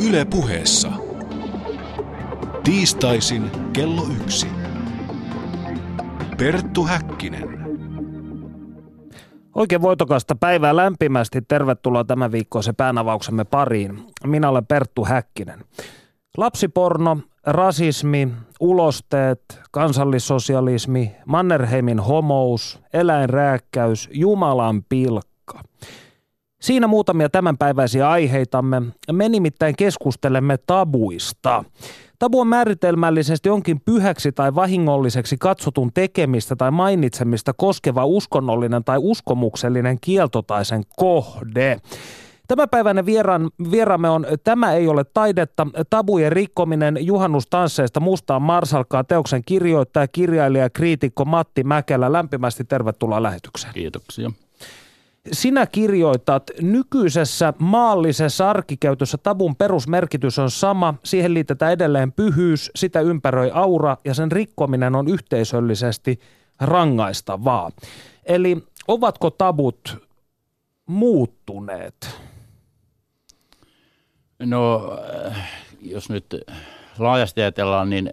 Yle puheessa. Tiistaisin kello yksi. Perttu Häkkinen. Oikein voitokasta päivää lämpimästi. Tervetuloa tämän viikkoisen päänavauksemme pariin. Minä olen Perttu Häkkinen. Lapsiporno, rasismi, ulosteet, kansallissosialismi, Mannerheimin homous, eläinrääkkäys, Jumalan pilkka. Siinä muutamia tämänpäiväisiä aiheitamme. Me nimittäin keskustelemme tabuista. Tabu on määritelmällisesti onkin pyhäksi tai vahingolliseksi katsotun tekemistä tai mainitsemista koskeva uskonnollinen tai uskomuksellinen kielto tai sen kohde. Tämänpäiväinen vieraan, vieraamme on Tämä ei ole taidetta, tabujen rikkominen juhannustansseista mustaan marsalkkaa teoksen kirjoittaja, kirjailija ja kriitikko Matti Mäkelä. Lämpimästi tervetuloa lähetykseen. Kiitoksia. Sinä kirjoitat, nykyisessä maallisessa arkikäytössä tabun perusmerkitys on sama, siihen liitetään edelleen pyhyys, sitä ympäröi aura ja sen rikkominen on yhteisöllisesti rangaistavaa. Eli ovatko tabut muuttuneet? No, äh, jos nyt laajasti ajatellaan, niin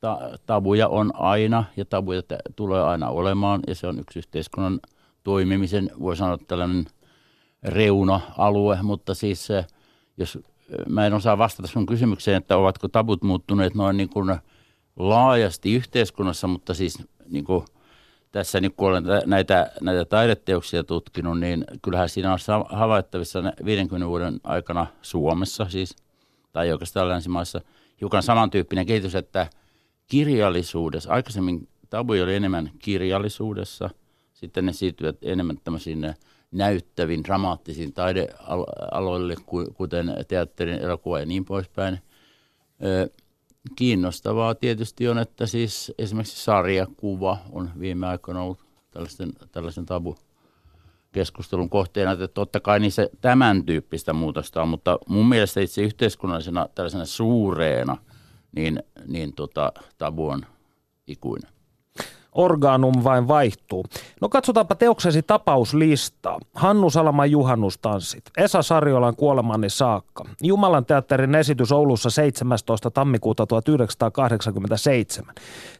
ta- tabuja on aina ja tabuja tulee aina olemaan ja se on yksi yhteiskunnan toimimisen, voi sanoa tällainen reuna-alue, mutta siis äh, jos äh, mä en osaa vastata sun kysymykseen, että ovatko tabut muuttuneet noin niin kuin laajasti yhteiskunnassa, mutta siis niin kuin tässä nyt kun olen näitä, näitä taideteoksia tutkinut, niin kyllähän siinä on havaittavissa 50 vuoden aikana Suomessa siis, tai oikeastaan länsimaissa, hiukan samantyyppinen kehitys, että kirjallisuudessa, aikaisemmin tabu oli enemmän kirjallisuudessa, sitten ne siirtyvät enemmän tämmöisiin näyttäviin, dramaattisiin taidealoille, kuten teatterin, elokuva ja niin poispäin. Kiinnostavaa tietysti on, että siis esimerkiksi sarjakuva on viime aikoina ollut tällaisen, tällaisen tabu keskustelun kohteena, että totta kai se tämän tyyppistä muutosta on, mutta mun mielestä itse yhteiskunnallisena tällaisena suureena, niin, niin tota, tabu on ikuinen organum vain vaihtuu. No katsotaanpa teoksesi tapauslistaa. Hannu Salaman juhannustanssit. Esa Sarjolan kuolemanni saakka. Jumalan teatterin esitys Oulussa 17. tammikuuta 1987.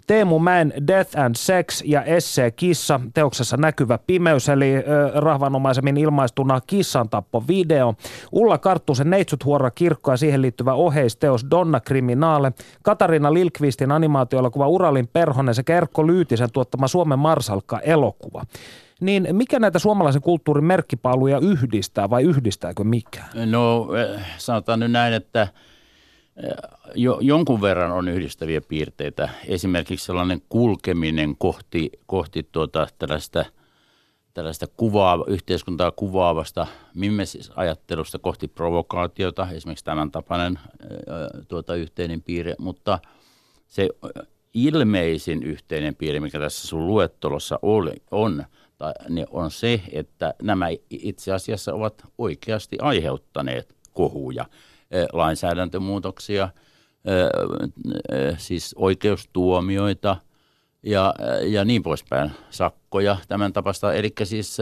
Teemu Mäen Death and Sex ja Essee Kissa. Teoksessa näkyvä pimeys eli äh, rahvanomaisemmin ilmaistuna kissan tappo video. Ulla Karttusen Neitsut huora kirkko ja siihen liittyvä oheisteos Donna Kriminaale. Katarina Lilkvistin animaatioelokuva Uralin Perhonen sekä Erkko Lyytisen Pulkkisen tuottama Suomen Marsalkka-elokuva. Niin mikä näitä suomalaisen kulttuurin merkkipaaluja yhdistää vai yhdistääkö mikään? No eh, sanotaan nyt näin, että eh, jo, jonkun verran on yhdistäviä piirteitä. Esimerkiksi sellainen kulkeminen kohti, kohti tuota, tällaista, tällaista kuvaa, yhteiskuntaa kuvaavasta mimes-ajattelusta kohti provokaatiota, esimerkiksi tämän tapainen eh, tuota, yhteinen piirre, mutta se ilmeisin yhteinen piirre, mikä tässä sun luettelossa oli, on, tai, niin on se, että nämä itse asiassa ovat oikeasti aiheuttaneet kohuja, lainsäädäntömuutoksia, siis oikeustuomioita ja, ja niin poispäin, sakkoja, tämän tapasta. Eli siis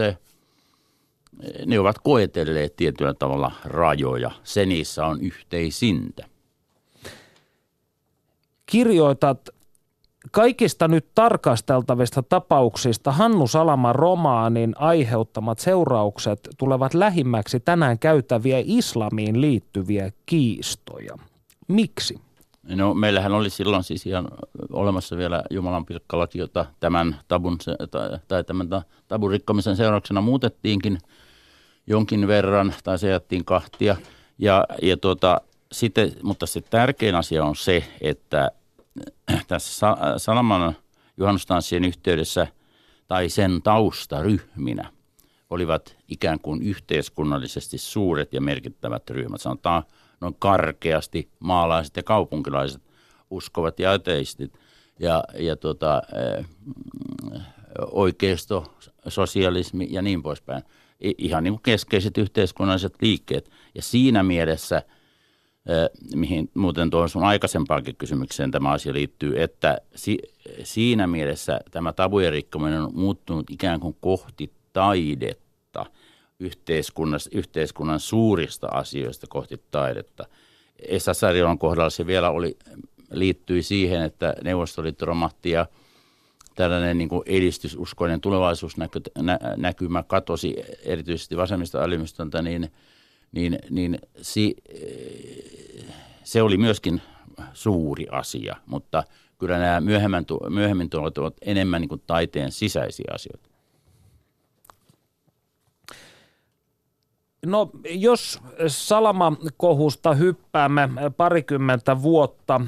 ne ovat koetelleet tietyllä tavalla rajoja. Se niissä on yhteisintä. Kirjoitat Kaikista nyt tarkasteltavista tapauksista Hannu Salaman romaanin aiheuttamat seuraukset tulevat lähimmäksi tänään käytäviä islamiin liittyviä kiistoja. Miksi? No meillähän oli silloin siis ihan olemassa vielä Jumalan pilkkalaki, jota tämän tabun, tai, tai tämän tabun rikkomisen seurauksena muutettiinkin jonkin verran, tai se jättiin kahtia. Ja, ja tuota, sitten, mutta se tärkein asia on se, että tässä Salaman juhannustanssien yhteydessä tai sen taustaryhminä olivat ikään kuin yhteiskunnallisesti suuret ja merkittävät ryhmät. Sanotaan noin karkeasti maalaiset ja kaupunkilaiset uskovat ja ateistit ja, ja tuota, oikeisto, sosialismi ja niin poispäin. Ihan niin kuin keskeiset yhteiskunnalliset liikkeet. Ja siinä mielessä – mihin muuten tuohon sun aikaisempaakin kysymykseen tämä asia liittyy, että si- siinä mielessä tämä tabujen rikkominen on muuttunut ikään kuin kohti taidetta yhteiskunnan, suurista asioista kohti taidetta. Esa Sarilan kohdalla se vielä oli, liittyi siihen, että Neuvostoliitto romahti ja tällainen niin kuin edistysuskoinen tulevaisuusnäkymä katosi erityisesti vasemmista älymystöntä, niin, niin, niin si, se oli myöskin suuri asia, mutta kyllä nämä myöhemmin, myöhemmin tulevat ovat enemmän niin kuin taiteen sisäisiä asioita. No jos Salama-kohusta hyppäämme parikymmentä vuotta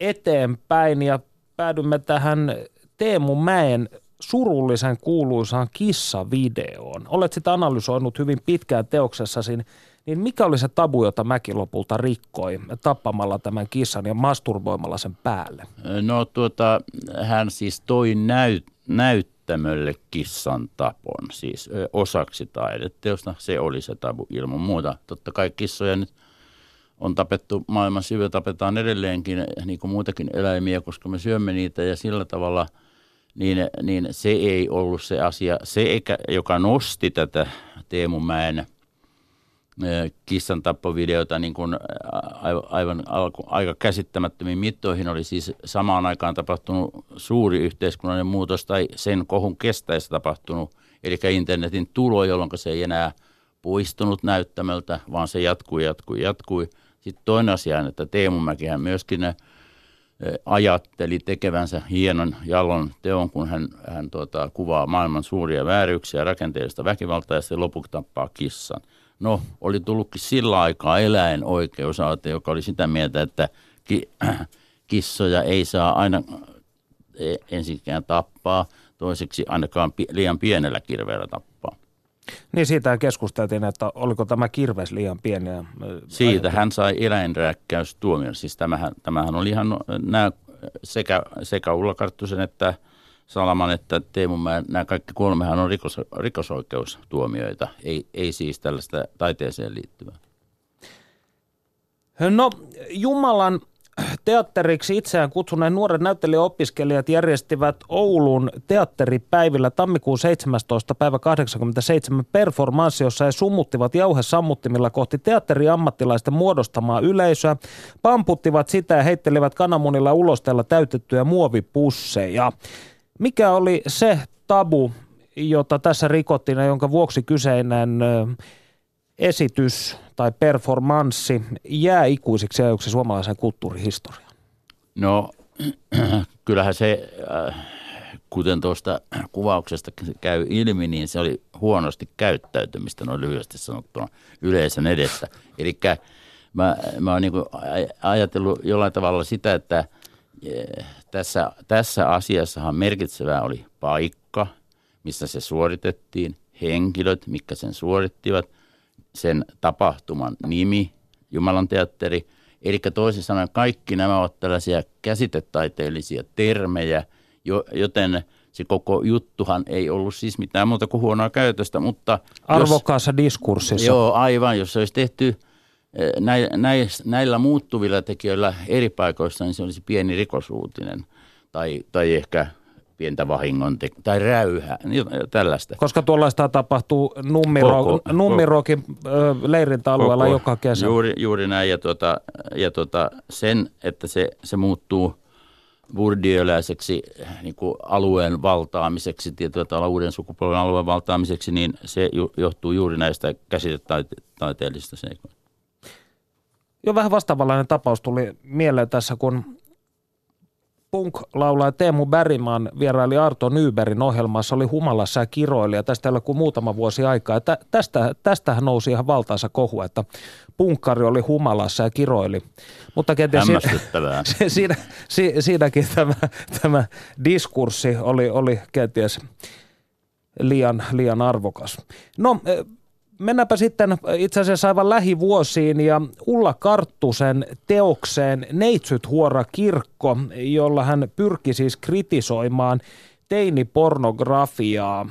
eteenpäin ja päädymme tähän Teemu Mäen surullisen kuuluisaan kissavideoon. Olet sitä analysoinut hyvin pitkään teoksessasi, niin mikä oli se tabu, jota Mäki lopulta rikkoi tappamalla tämän kissan ja masturboimalla sen päälle? No tuota, hän siis toi näyt, näyttämölle kissan tapon, siis osaksi taideteosta. Se oli se tabu ilman muuta. Totta kai kissoja nyt on tapettu maailman syvä, tapetaan edelleenkin niin kuin muitakin eläimiä, koska me syömme niitä ja sillä tavalla – niin, niin se ei ollut se asia. Se, joka nosti tätä Teemu Mäen kissan tappovideota niin kuin aivan alku, aika käsittämättömiin mittoihin oli siis samaan aikaan tapahtunut suuri yhteiskunnallinen muutos tai sen kohun kestäessä tapahtunut, eli internetin tulo, jolloin se ei enää poistunut näyttämöltä, vaan se jatkui, jatkui, jatkui. Sitten toinen asia on, että Teemu Mäkihän myöskin ajatteli tekevänsä hienon jalon teon, kun hän, hän tuota, kuvaa maailman suuria vääryyksiä, rakenteellista väkivaltaa ja se lopuksi tappaa kissan. No, oli tullutkin sillä aikaa eläinoikeusaate, joka oli sitä mieltä, että ki, kissoja ei saa aina e, ensinkään tappaa, toiseksi ainakaan pi, liian pienellä kirveellä tappaa. Niin siitä keskusteltiin, että oliko tämä kirves liian pieni. Siitä hän sai eläinrääkkäystuomion. Siis tämähän, tämähän oli ihan nämä sekä, sekä Ulla Karttusen että Salaman että Teemu nämä kaikki kolmehan on rikos, rikosoikeustuomioita, ei, ei siis tällaista taiteeseen liittyvää. No Jumalan teatteriksi itseään kutsuneen nuoret näyttelijäopiskelijat järjestivät Oulun teatteripäivillä tammikuun 17. päivä 87 performanssi, jossa he summuttivat jauhesammuttimilla kohti teatteriammattilaisten muodostamaa yleisöä, pamputtivat sitä ja heittelivät kananmunilla ulosteella täytettyjä muovipusseja. Mikä oli se tabu, jota tässä rikottiin ja jonka vuoksi kyseinen esitys tai performanssi jää ikuisiksi ajoiksi suomalaisen kulttuurihistoriaan? No kyllähän se, äh, kuten tuosta kuvauksesta käy ilmi, niin se oli huonosti käyttäytymistä noin lyhyesti sanottuna yleisön edessä. Eli mä, mä oon niin ajatellut jollain tavalla sitä, että tässä, tässä asiassahan merkitsevää oli paikka, missä se suoritettiin, henkilöt, mitkä sen suorittivat – sen tapahtuman nimi, Jumalan teatteri. Eli toisin sanoen kaikki nämä ovat tällaisia käsitetaiteellisia termejä, joten se koko juttuhan ei ollut siis mitään muuta kuin huonoa käytöstä, mutta... Arvokkaassa jos, diskurssissa. Joo, aivan. Jos se olisi tehty eh, näillä muuttuvilla tekijöillä eri paikoissa, niin se olisi pieni rikosuutinen tai, tai ehkä pientä vahingon te- tai räyhää, niin tällaista. Koska tuollaista tapahtuu Nummiro- koko, Nummirokin koko, leirintäalueella koko, joka kesä. Juuri, juuri näin, ja, tuota, ja tuota, sen, että se, se muuttuu burdiöläiseksi niin kuin alueen valtaamiseksi, tietyllä tavalla uuden sukupolven alueen valtaamiseksi, niin se johtuu juuri näistä käsitetaiteellisista seikoista. Jo vähän vastaavanlainen tapaus tuli mieleen tässä, kun punk-laulaja Teemu Bäriman vieraili Arto Nyberin ohjelmassa, oli humalassa ja kiroili ja tästä ei ole kuin muutama vuosi aikaa. Tä, tästä, tästähän nousi ihan valtaisa kohu, että punkkari oli humalassa ja kiroili. Mutta kenties siinä, siinä, siinä, siinäkin tämä, tämä diskurssi oli, oli kenties liian, liian arvokas. No Mennäänpä sitten itse asiassa aivan lähivuosiin ja Ulla Karttusen teokseen Neitsyt huora kirkko, jolla hän pyrki siis kritisoimaan teinipornografiaa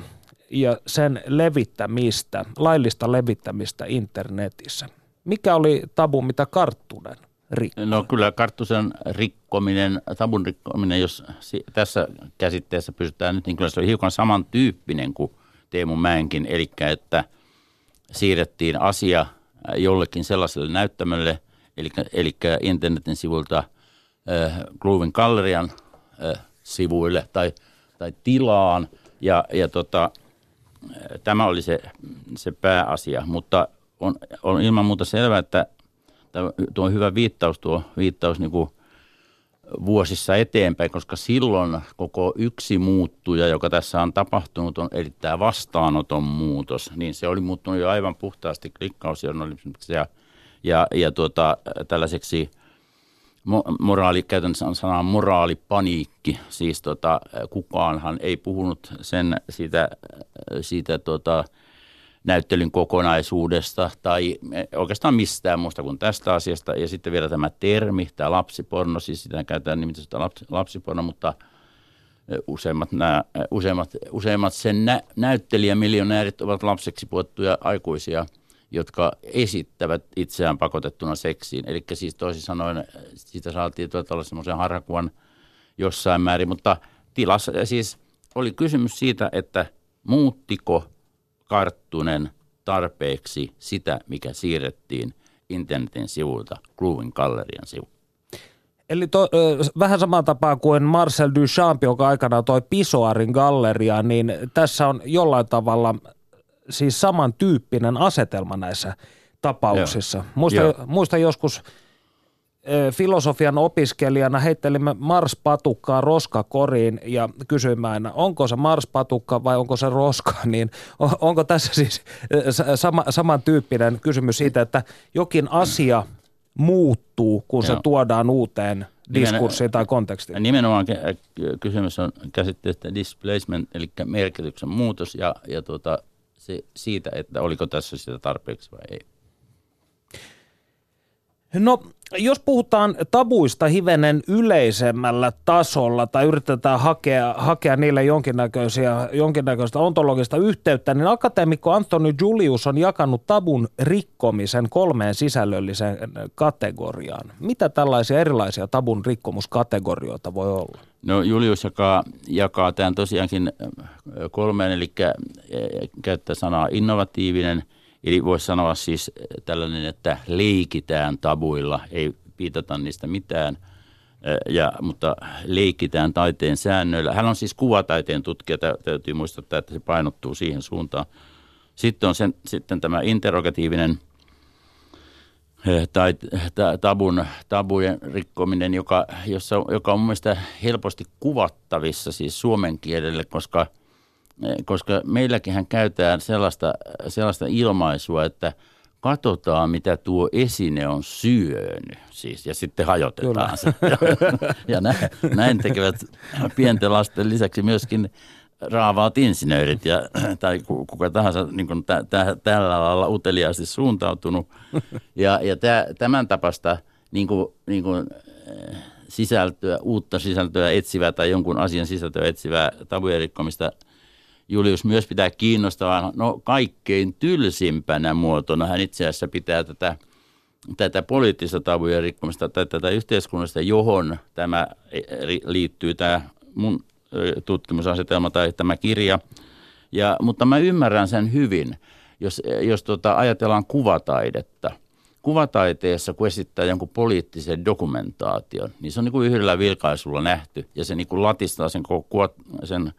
ja sen levittämistä, laillista levittämistä internetissä. Mikä oli tabu, mitä Karttunen rikkoi? No kyllä Karttusen rikkominen, tabun rikkominen, jos tässä käsitteessä pysytään nyt, niin kyllä se oli hiukan samantyyppinen kuin Teemu Mäenkin, eli että – siirrettiin asia jollekin sellaiselle näyttämölle, eli, eli internetin sivulta äh, Groovin Gallerian äh, sivuille tai, tai tilaan. Ja, ja tota, tämä oli se, se pääasia, mutta on, on ilman muuta selvää, että tuo on hyvä viittaus, tuo viittaus niin kuin vuosissa eteenpäin, koska silloin koko yksi muuttuja, joka tässä on tapahtunut, on erittäin vastaanoton muutos. Niin se oli muuttunut jo aivan puhtaasti klikkausjournalismiksi ja, ja, ja tuota, tällaiseksi moraali, käytän sanaa moraalipaniikki. Siis tota, kukaanhan ei puhunut sen siitä, siitä tota, näyttelyn kokonaisuudesta tai oikeastaan mistään muusta kuin tästä asiasta. Ja sitten vielä tämä termi, tämä lapsiporno, siis sitä käytetään nimitystä lapsiporno, mutta useimmat, nämä, useimmat, useimmat sen nä, näyttelijämiljonäärit ovat lapseksi puettuja aikuisia, jotka esittävät itseään pakotettuna seksiin. Eli siis toisin sanoen siitä saatiin tuota semmoisen harhakuvan jossain määrin, mutta tilassa siis oli kysymys siitä, että muuttiko – Karttunen tarpeeksi sitä, mikä siirrettiin internetin sivulta Groovin gallerian sivu. Eli to, vähän samaan tapaan kuin Marcel Duchamp, joka aikanaan toi Pisoarin galleria, niin tässä on jollain tavalla siis samantyyppinen asetelma näissä tapauksissa. Joo. Muista, Joo. muista joskus – filosofian opiskelijana heittelimme Mars-patukkaa roskakoriin ja kysyimme aina, onko se Mars-patukka vai onko se roska, niin onko tässä siis sama, samantyyppinen kysymys siitä, että jokin asia muuttuu, kun Joo. se tuodaan uuteen diskurssiin tai kontekstiin? Nimenomaan kysymys on käsitteestä displacement, eli merkityksen muutos ja, ja tuota, se, siitä, että oliko tässä sitä tarpeeksi vai ei. No, jos puhutaan tabuista hivenen yleisemmällä tasolla tai yritetään hakea, hakea niille jonkinnäköisiä, jonkinnäköistä ontologista yhteyttä, niin akateemikko Antoni Julius on jakanut tabun rikkomisen kolmeen sisällölliseen kategoriaan. Mitä tällaisia erilaisia tabun rikkomuskategorioita voi olla? No Julius jakaa, jakaa tämän tosiaankin kolmeen, eli käyttää sanaa innovatiivinen – Eli voisi sanoa siis tällainen, että leikitään tabuilla, ei piitata niistä mitään, ja, mutta leikitään taiteen säännöillä. Hän on siis kuvataiteen tutkija, täytyy muistuttaa, että se painottuu siihen suuntaan. Sitten on sen, sitten tämä interrogatiivinen tai tabun, tabujen rikkominen, joka, jossa, joka on mielestäni helposti kuvattavissa siis suomen kielelle, koska – koska meilläkin käytetään sellaista, sellaista ilmaisua, että katsotaan mitä tuo esine on syönyt siis, ja sitten hajotetaan se. Ja, ja näin, näin tekevät pienten lasten lisäksi myöskin raavaat insinöörit ja, tai kuka tahansa niin kuin tä, tä, tällä lailla uteliaasti suuntautunut. Ja, ja tä, tämän tapasta niin kuin, niin kuin, sisältöä, uutta sisältöä etsivää tai jonkun asian sisältöä etsivää tabujen rikkomista – Julius myös pitää kiinnostavana, no kaikkein tylsimpänä muotona hän itse asiassa pitää tätä, tätä poliittista tabujen rikkomista tai tätä yhteiskunnasta, johon tämä liittyy tämä mun tutkimusasetelma tai tämä kirja. Ja, mutta mä ymmärrän sen hyvin, jos, jos tota, ajatellaan kuvataidetta – kuvataiteessa, kun esittää jonkun poliittisen dokumentaation, niin se on niin kuin yhdellä vilkaisulla nähty ja se niin kuin latistaa sen koko, sen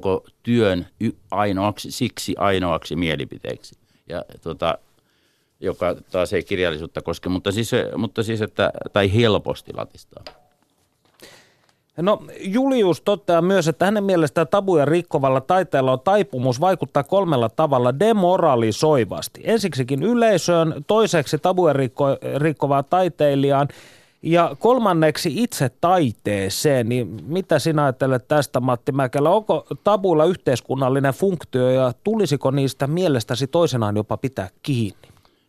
koko työn ainoaksi, siksi ainoaksi mielipiteeksi. Ja tota, joka taas ei kirjallisuutta koske, mutta siis, mutta siis että, tai helposti latistaa. No Julius toteaa myös, että hänen mielestään tabuja rikkovalla taiteella on taipumus vaikuttaa kolmella tavalla demoralisoivasti. Ensiksikin yleisöön, toiseksi tabuja rikko, rikkovaa taiteilijaan ja kolmanneksi itse taiteeseen, niin mitä sinä ajattelet tästä Matti Mäkelä? Onko tabuilla yhteiskunnallinen funktio ja tulisiko niistä mielestäsi toisenaan jopa pitää kiinni?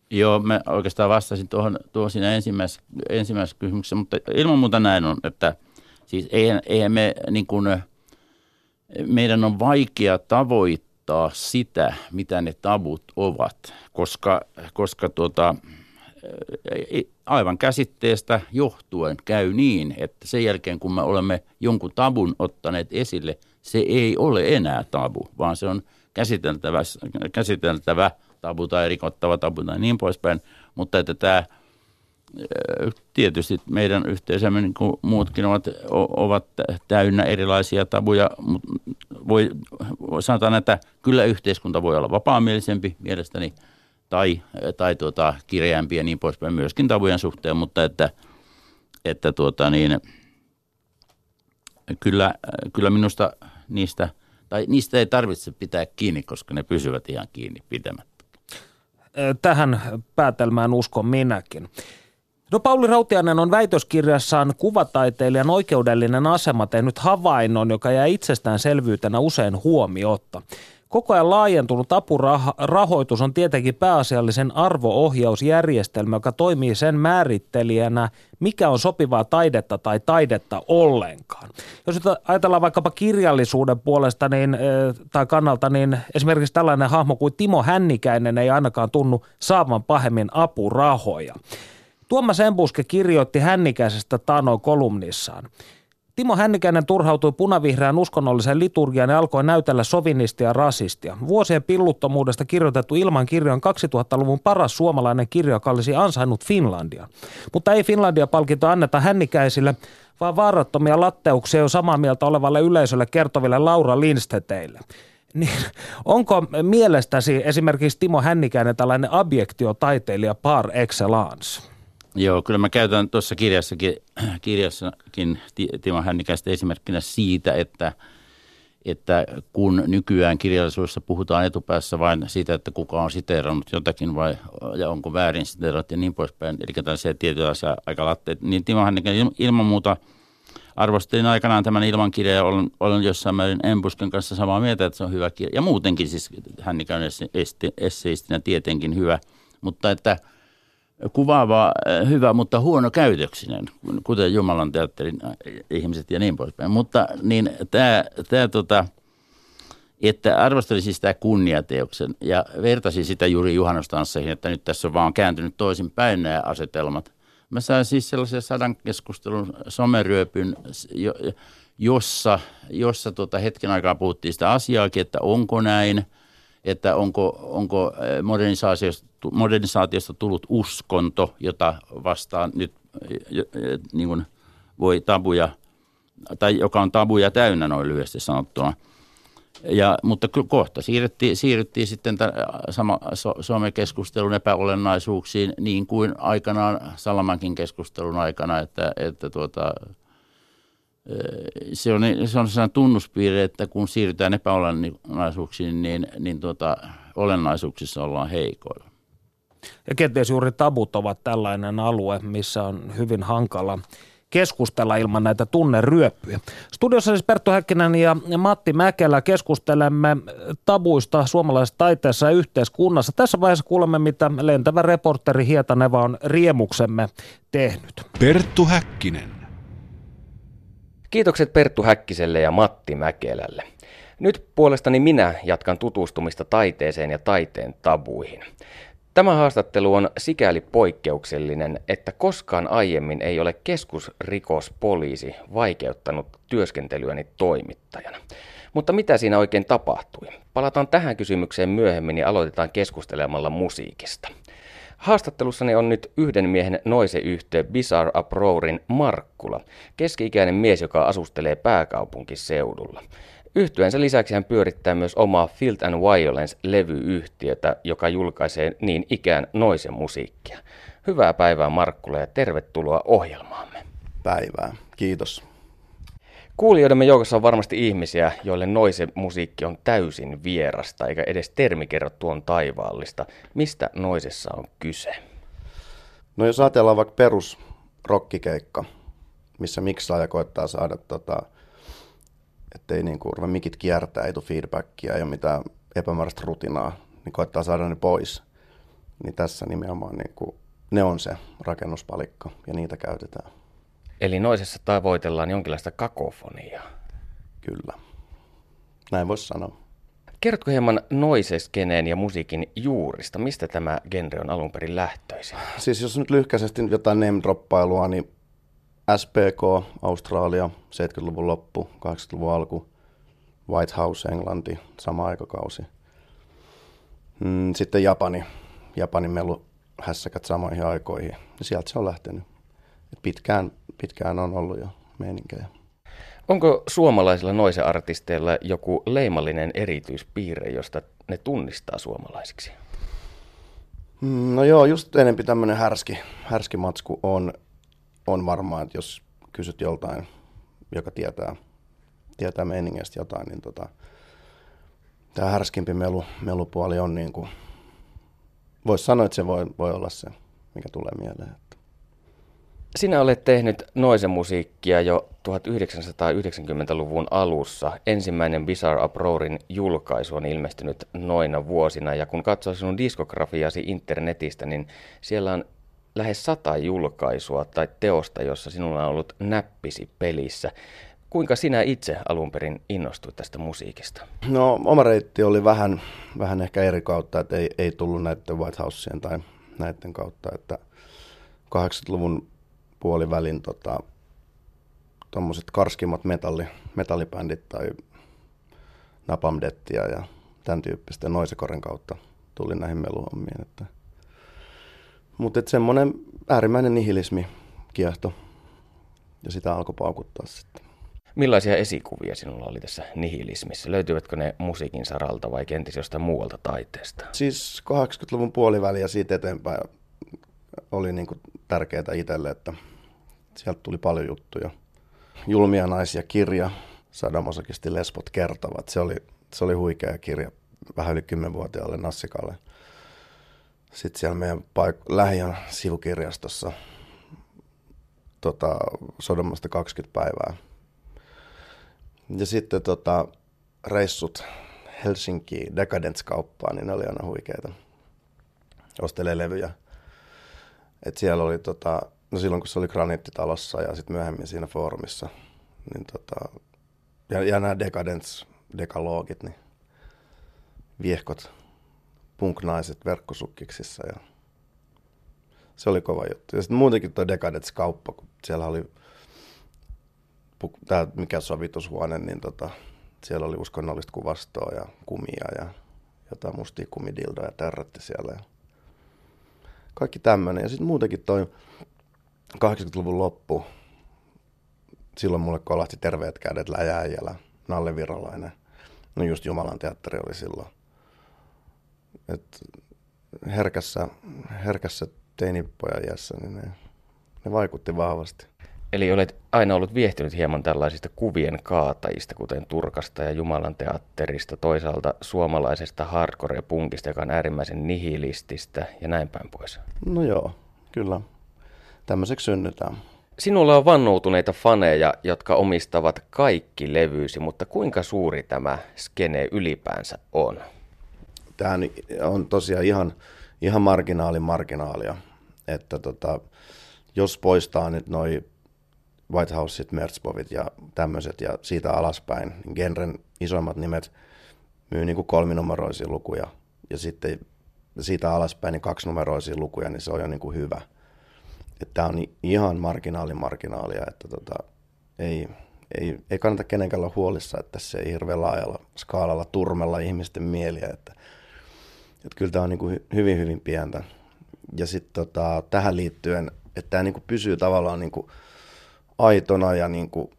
Joo, mä oikeastaan vastasin tuohon, tuohon siinä ensimmäisessä, ensimmäisessä kysymyksessä, mutta ilman muuta näin on, että siis eihän, eihän me niin kuin, meidän on vaikea tavoittaa sitä, mitä ne tabut ovat, koska, koska tuota, aivan käsitteestä johtuen käy niin, että sen jälkeen kun me olemme jonkun tabun ottaneet esille, se ei ole enää tabu, vaan se on käsiteltävä, käsiteltävä tabu tai rikottava tabu tai niin poispäin. Mutta että tämä, tietysti meidän yhteisömme, niin kuin muutkin ovat, ovat täynnä erilaisia tabuja, voi, voi sanotaan, että kyllä yhteiskunta voi olla vapaamielisempi mielestäni tai, tai tuota, kireämpi ja niin poispäin myöskin tabujen suhteen, mutta että, että tuota, niin, kyllä, kyllä minusta niistä, tai niistä ei tarvitse pitää kiinni, koska ne pysyvät ihan kiinni pitämättä. Tähän päätelmään uskon minäkin. No Pauli Rautiainen on väitöskirjassaan kuvataiteilijan oikeudellinen asema tehnyt havainnon, joka jää itsestäänselvyytenä usein huomiotta. Koko ajan laajentunut apurahoitus on tietenkin pääasiallisen arvoohjausjärjestelmä, joka toimii sen määrittelijänä, mikä on sopivaa taidetta tai taidetta ollenkaan. Jos ajatellaan vaikkapa kirjallisuuden puolesta niin, tai kannalta, niin esimerkiksi tällainen hahmo kuin Timo Hännikäinen ei ainakaan tunnu saavan pahemmin apurahoja. Tuomas Embuske kirjoitti Hännikäisestä Tano kolumnissaan. Timo Hännikäinen turhautui punavihreään uskonnolliseen liturgiaan ja alkoi näytellä sovinistia ja rasistia. Vuosien pilluttomuudesta kirjoitettu ilman kirja on 2000-luvun paras suomalainen kirja, joka olisi ansainnut Finlandia. Mutta ei Finlandia palkinto anneta Hännikäisille, vaan vaarattomia latteuksia jo samaa mieltä olevalle yleisölle kertoville Laura Lindsteteille. Niin, onko mielestäsi esimerkiksi Timo Hännikäinen tällainen taiteilija par excellence? Joo, kyllä mä käytän tuossa kirjassakin, kirjassakin Timo Hännikäistä esimerkkinä siitä, että, että kun nykyään kirjallisuudessa puhutaan etupäässä vain siitä, että kuka on siteerannut jotakin vai ja onko väärin siteerat ja niin poispäin, eli tällaisia tiettyjä asia aika latteet, niin Timo Hännikäinen ilman muuta arvostelin aikanaan tämän ilmankirjan ja olen, olen jossain määrin Embusken kanssa samaa mieltä, että se on hyvä kirja. Ja muutenkin siis Hännikäinen esseistinä tietenkin hyvä, mutta että – kuvaava, äh, hyvä, mutta huono käytöksinen, kuten Jumalan teatterin äh, ihmiset ja niin poispäin. Mutta niin tämä, tämä tota, että arvostelisi sitä kunniateoksen ja vertasi sitä juuri juhannustansseihin, että nyt tässä on vaan kääntynyt toisin päin nämä asetelmat. Mä sain siis sellaisen sadan keskustelun someryöpyn, jossa, jossa tota hetken aikaa puhuttiin sitä asiaakin, että onko näin – että onko, onko eh, modernisaatiosta, modernisaatiosta tullut uskonto, jota vastaan nyt niin kuin voi tabuja, tai joka on tabuja täynnä noin lyhyesti sanottuna. Ja, mutta kohta siirryttiin, siirryttiin sitten sama, so, Suomen-keskustelun epäolennaisuuksiin, niin kuin aikanaan Salamankin keskustelun aikana, että, että tuota, se on, se on sellainen tunnuspiirre, että kun siirrytään epäolennaisuuksiin, niin, niin tuota, olennaisuuksissa ollaan heikoilla. Ja kenties juuri tabut ovat tällainen alue, missä on hyvin hankala keskustella ilman näitä tunneryöppyjä. Studiossa siis Perttu Häkkinen ja Matti Mäkelä keskustelemme tabuista suomalaisessa taiteessa ja yhteiskunnassa. Tässä vaiheessa kuulemme, mitä lentävä reporteri Hietaneva on riemuksemme tehnyt. Perttu Häkkinen. Kiitokset Perttu Häkkiselle ja Matti Mäkelälle. Nyt puolestani minä jatkan tutustumista taiteeseen ja taiteen tabuihin. Tämä haastattelu on sikäli poikkeuksellinen, että koskaan aiemmin ei ole keskusrikospoliisi vaikeuttanut työskentelyäni toimittajana. Mutta mitä siinä oikein tapahtui? Palataan tähän kysymykseen myöhemmin ja aloitetaan keskustelemalla musiikista. Haastattelussani on nyt yhden miehen noise-yhtiö Bizarre Uproarin Markkula, keski-ikäinen mies, joka asustelee pääkaupunkiseudulla. Yhtyensä lisäksi hän pyörittää myös omaa Field and Violence-levyyhtiötä, joka julkaisee niin ikään noise musiikkia. Hyvää päivää Markkula ja tervetuloa ohjelmaamme. Päivää, kiitos. Kuulijoidemme joukossa on varmasti ihmisiä, joille noise musiikki on täysin vierasta, eikä edes termi kerro tuon taivaallista. Mistä noisessa on kyse? No jos ajatellaan vaikka perus rockikeikka, missä miksaaja koittaa saada, tota, ettei niin kuin mikit kiertää, ei tule feedbackia, ja mitä epämääräistä rutinaa, niin koittaa saada ne pois. Niin tässä nimenomaan niin kuin, ne on se rakennuspalikka, ja niitä käytetään. Eli noisessa tavoitellaan jonkinlaista kakofoniaa. Kyllä. Näin voisi sanoa. Kerrotko hieman noiseskeneen ja musiikin juurista? Mistä tämä genre on alun perin lähtöisin? Siis jos nyt lyhkäisesti jotain name-droppailua, niin SPK, Australia, 70-luvun loppu, 80-luvun alku, White House, Englanti, sama aikakausi. Mm, sitten Japani, Japanin melu, hässäkät samoihin aikoihin. Ja sieltä se on lähtenyt. Et pitkään, pitkään on ollut jo meininkejä. Onko suomalaisilla noise-artisteilla joku leimallinen erityispiirre, josta ne tunnistaa suomalaisiksi? Mm, No joo, just enempi tämmöinen härski, härski matsku on, on varmaan, että jos kysyt joltain, joka tietää, tietää meiningeistä jotain, niin tota, tämä härskimpi melu, melupuoli on niin kuin, voisi sanoa, että se voi, voi olla se, mikä tulee mieleen. Sinä olet tehnyt noisemusiikkia jo 1990-luvun alussa. Ensimmäinen Bizarre Uproarin julkaisu on ilmestynyt noina vuosina, ja kun katsoo sinun diskografiasi internetistä, niin siellä on lähes sata julkaisua tai teosta, jossa sinulla on ollut näppisi pelissä. Kuinka sinä itse alun perin innostuit tästä musiikista? No oma reitti oli vähän, vähän ehkä eri kautta, että ei, ei tullut näiden White Houseen tai näiden kautta, että 80-luvun puolivälin tota, tommoset karskimmat metalli, metallibändit tai Napalm Deathia ja tämän tyyppisten Noisekoren kautta tuli näihin meluhommiin. Että. Mutta semmoinen äärimmäinen nihilismi kiehto ja sitä alkoi paukuttaa sitten. Millaisia esikuvia sinulla oli tässä nihilismissä? Löytyivätkö ne musiikin saralta vai kenties jostain muualta taiteesta? Siis 80-luvun puoliväli ja siitä eteenpäin oli niin kuin tärkeää itselle, että sieltä tuli paljon juttuja. Julmia naisia kirja, Sadamosakisti Lesbot kertovat. Se oli, se oli huikea kirja vähän yli 10-vuotiaalle Nassikalle. Sitten siellä meidän paik- lähiön sivukirjastossa tota, Sodomasta 20 päivää. Ja sitten tota, reissut Helsinkiin Decadence-kauppaan, niin ne oli aina huikeita. Ostelee levyjä. Et siellä oli tota, no silloin kun se oli Graniittitalossa ja sitten myöhemmin siinä foorumissa, niin tota, ja, ja nämä Decadence, dekalogit, niin viehkot punknaiset verkkosukkiksissa ja se oli kova juttu. Ja sitten muutenkin tuo Decadence-kauppa, kun siellä oli tämä mikä sovitushuone, niin tota, siellä oli uskonnollista kuvastoa ja kumia ja jotain mustia kumidildoja tärrätti siellä. Ja kaikki tämmöinen. Ja sitten muutenkin toi 80-luvun loppu, silloin mulle kolahti terveet kädet läjääjällä, Nalle Virolainen. No just Jumalan teatteri oli silloin. Et herkässä, herkässä teinipojan iässä, niin ne, ne vaikutti vahvasti. Eli olet aina ollut viehtynyt hieman tällaisista kuvien kaatajista, kuten Turkasta ja Jumalan teatterista, toisaalta suomalaisesta hardcore-punkista, joka on äärimmäisen nihilististä ja näin päin pois. No joo, kyllä. Tämmöiseksi synnytään. Sinulla on vannoutuneita faneja, jotka omistavat kaikki levyysi, mutta kuinka suuri tämä skene ylipäänsä on? Tämä on tosiaan ihan, ihan marginaali marginaalia, että tota, jos poistaa nyt noi White Houseit, Merzbovit ja tämmöiset ja siitä alaspäin, niin genren isoimmat nimet myy niin kuin kolminumeroisia lukuja ja sitten siitä alaspäin niin kaksinumeroisia lukuja, niin se on jo niin kuin hyvä. Tämä on ihan marginaali marginaalia, että tota, ei, ei, ei kannata kenenkään olla huolissa, että se ei hirveän laajalla skaalalla turmella ihmisten mieliä, että, että kyllä tämä on niin kuin hyvin, hyvin pientä. Ja sitten tota, tähän liittyen, että tämä niin kuin pysyy tavallaan niin kuin aitona ja niin kuin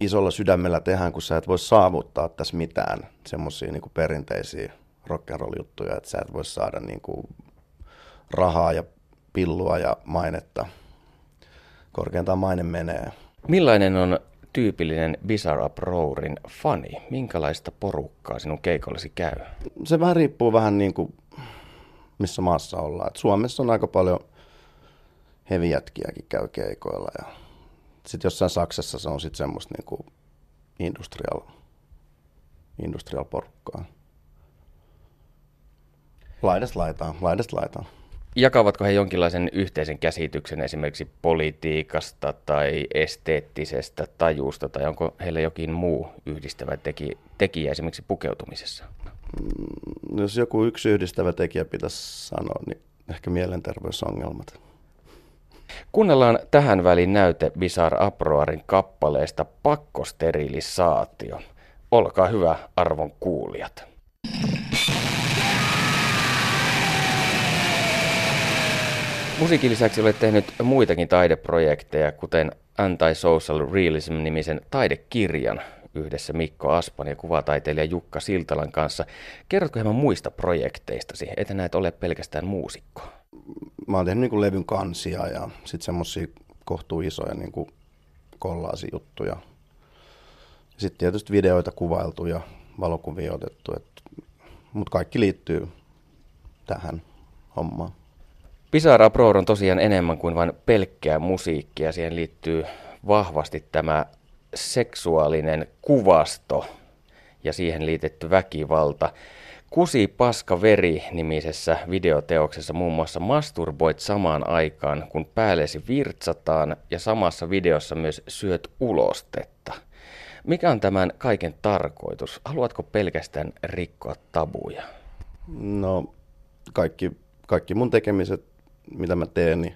isolla sydämellä tehdään, kun sä et voi saavuttaa tässä mitään semmoisia niin perinteisiä rock'n'roll-juttuja, että sä et voi saada niin kuin rahaa ja pillua ja mainetta. Korkeintaan maine menee. Millainen on tyypillinen Bizarre Uproarin fani? Minkälaista porukkaa sinun keikollesi käy? Se vähän riippuu vähän niin kuin missä maassa ollaan. Et Suomessa on aika paljon hevijätkiäkin käy keikoilla ja sitten jossain Saksassa se on sitten semmoista kuin industrial, industrial porukkaa. Laidasta laitaan, laidasta laitaan. Jakavatko he jonkinlaisen yhteisen käsityksen esimerkiksi politiikasta tai esteettisestä tajusta, tai onko heillä jokin muu yhdistävä teki, tekijä esimerkiksi pukeutumisessa? Mm, jos joku yksi yhdistävä tekijä pitäisi sanoa, niin ehkä mielenterveysongelmat. Kuunnellaan tähän väliin näyte Bizarre Uproarin kappaleesta Pakkosterilisaatio. Olkaa hyvä arvon kuulijat. Musiikin lisäksi olet tehnyt muitakin taideprojekteja, kuten Anti-Social Realism-nimisen taidekirjan yhdessä Mikko Aspan ja kuvataiteilija Jukka Siltalan kanssa. Kerrotko hieman muista projekteistasi, että näet ole pelkästään muusikko? Mä oon tehnyt niin levyn kansia ja sitten semmosia kohtuu isoja niin kuin kollaasijuttuja. Sitten tietysti videoita kuvailtu ja valokuvia otettu, mutta kaikki liittyy tähän hommaan. Pisara Pro on tosiaan enemmän kuin vain pelkkää musiikkia. Siihen liittyy vahvasti tämä seksuaalinen kuvasto ja siihen liitetty väkivalta. Kusi Paska Veri nimisessä videoteoksessa muun muassa masturboit samaan aikaan, kun päällesi virtsataan ja samassa videossa myös syöt ulostetta. Mikä on tämän kaiken tarkoitus? Haluatko pelkästään rikkoa tabuja? No kaikki, kaikki mun tekemiset, mitä mä teen, niin,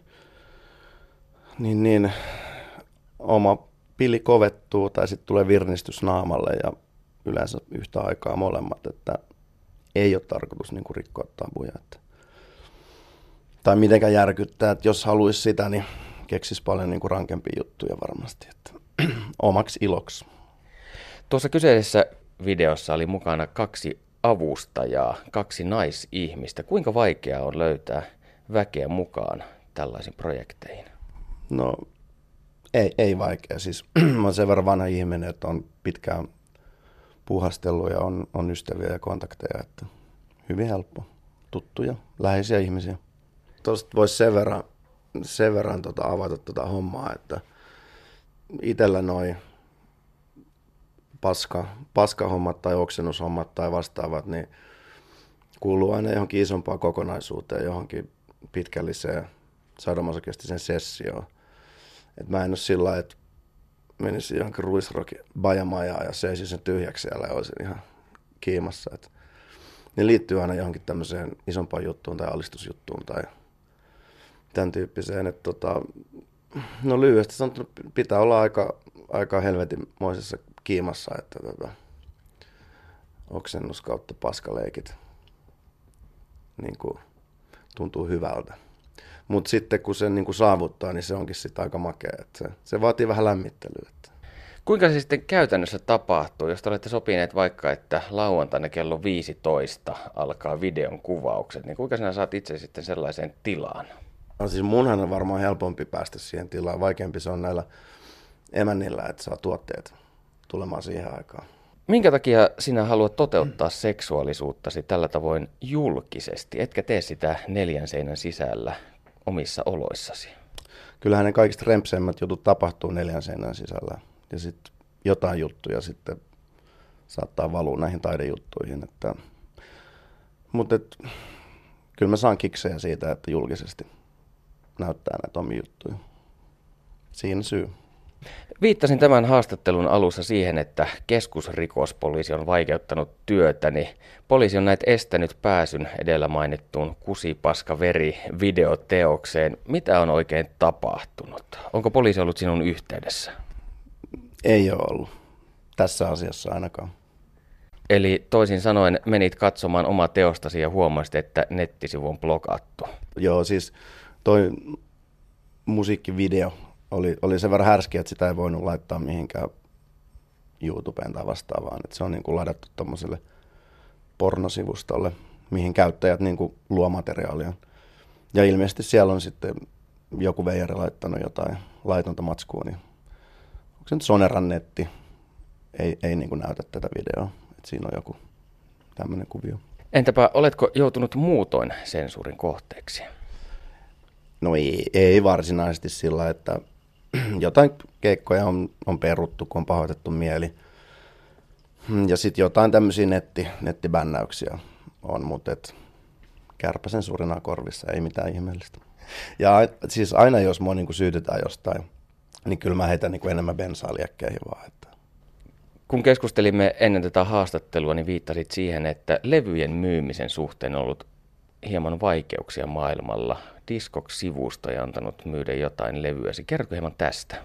niin, niin oma pili kovettuu tai sitten tulee virnistys naamalle ja yleensä yhtä aikaa molemmat, että ei ole tarkoitus niin kuin rikkoa tabuja. Että, tai mitenkään järkyttää, että jos haluaisi sitä, niin keksisi paljon niin kuin rankempia juttuja varmasti, että omaksi iloksi. Tuossa kyseisessä videossa oli mukana kaksi avustajaa, kaksi naisihmistä. Kuinka vaikeaa on löytää väkeä mukaan tällaisiin projekteihin? No ei, ei vaikea. Siis mä olen sen verran vanha ihminen, että on pitkään puhastellut ja on, on ystäviä ja kontakteja, että hyvin helppo. Tuttuja, läheisiä ihmisiä. Tuosta voisi sen verran, sen verran tota avata tuota hommaa, että itsellä noin paska, paskahommat tai oksennushommat tai vastaavat, niin kuuluu aina johonkin isompaan kokonaisuuteen, johonkin pitkälliseen sadomasokestiseen sessioon. Et mä en ole sillä että menisin johonkin ruisrokin bajamajaan ja seisin sen tyhjäksi siellä ja olisin ihan kiimassa. Et ne liittyy aina johonkin tämmöiseen isompaan juttuun tai alistusjuttuun tai tämän tyyppiseen. Että tota, no lyhyesti sanottuna pitää olla aika, aika helvetinmoisessa kiimassa, että tota, oksennus kautta paskaleikit niin tuntuu hyvältä. Mutta sitten kun sen niin kuin saavuttaa, niin se onkin sitten aika makea. Että se, se vaatii vähän lämmittelyä. Että. Kuinka se sitten käytännössä tapahtuu, jos te olette sopineet vaikka, että lauantaina kello 15 alkaa videon kuvaukset, niin kuinka sinä saat itse sitten sellaiseen tilaan? No siis munhan on varmaan helpompi päästä siihen tilaan. Vaikeampi se on näillä emännillä, että saa tuotteet tulemaan siihen aikaan. Minkä takia sinä haluat toteuttaa seksuaalisuuttasi tällä tavoin julkisesti, etkä tee sitä neljän seinän sisällä omissa oloissasi? Kyllähän ne kaikista rempseimmät jutut tapahtuu neljän seinän sisällä. Ja sitten jotain juttuja sitten saattaa valua näihin taidejuttuihin. Että... Mutta et, kyllä mä saan kiksejä siitä, että julkisesti näyttää näitä omia juttuja. Siinä syy. Viittasin tämän haastattelun alussa siihen, että keskusrikospoliisi on vaikeuttanut työtäni. Poliisi on näet estänyt pääsyn edellä mainittuun kusipaska veri videoteokseen. Mitä on oikein tapahtunut? Onko poliisi ollut sinun yhteydessä? Ei ole ollut. Tässä asiassa ainakaan. Eli toisin sanoen menit katsomaan omaa teostasi ja huomasit, että nettisivu on blokattu. Joo, siis toi musiikkivideo oli, oli sen verran härski, että sitä ei voinut laittaa mihinkään YouTubeen tai vastaavaan. Että se on niin kuin ladattu tuommoiselle pornosivustolle, mihin käyttäjät niin kuin luo materiaalia. Ja ilmeisesti siellä on sitten joku veijari laittanut jotain laitonta matskua, niin onko se nyt Soneran netti, ei, ei niin kuin näytä tätä videoa. Että siinä on joku tämmöinen kuvio. Entäpä oletko joutunut muutoin sensuurin kohteeksi? No ei, ei varsinaisesti sillä, että jotain keikkoja on, on peruttu, kun on pahoitettu mieli. Ja sitten jotain tämmöisiä netti, nettibännäyksiä on, mutta et kärpäsen suurina korvissa, ei mitään ihmeellistä. Ja siis aina jos mua niin syytetään jostain, niin kyllä mä heitän niin enemmän bensaa liekkeihin vaan. Että. Kun keskustelimme ennen tätä haastattelua, niin viittasit siihen, että levyjen myymisen suhteen on ollut hieman vaikeuksia maailmalla. Discogs-sivusto ei antanut myydä jotain levyäsi. Kerrotko hieman tästä?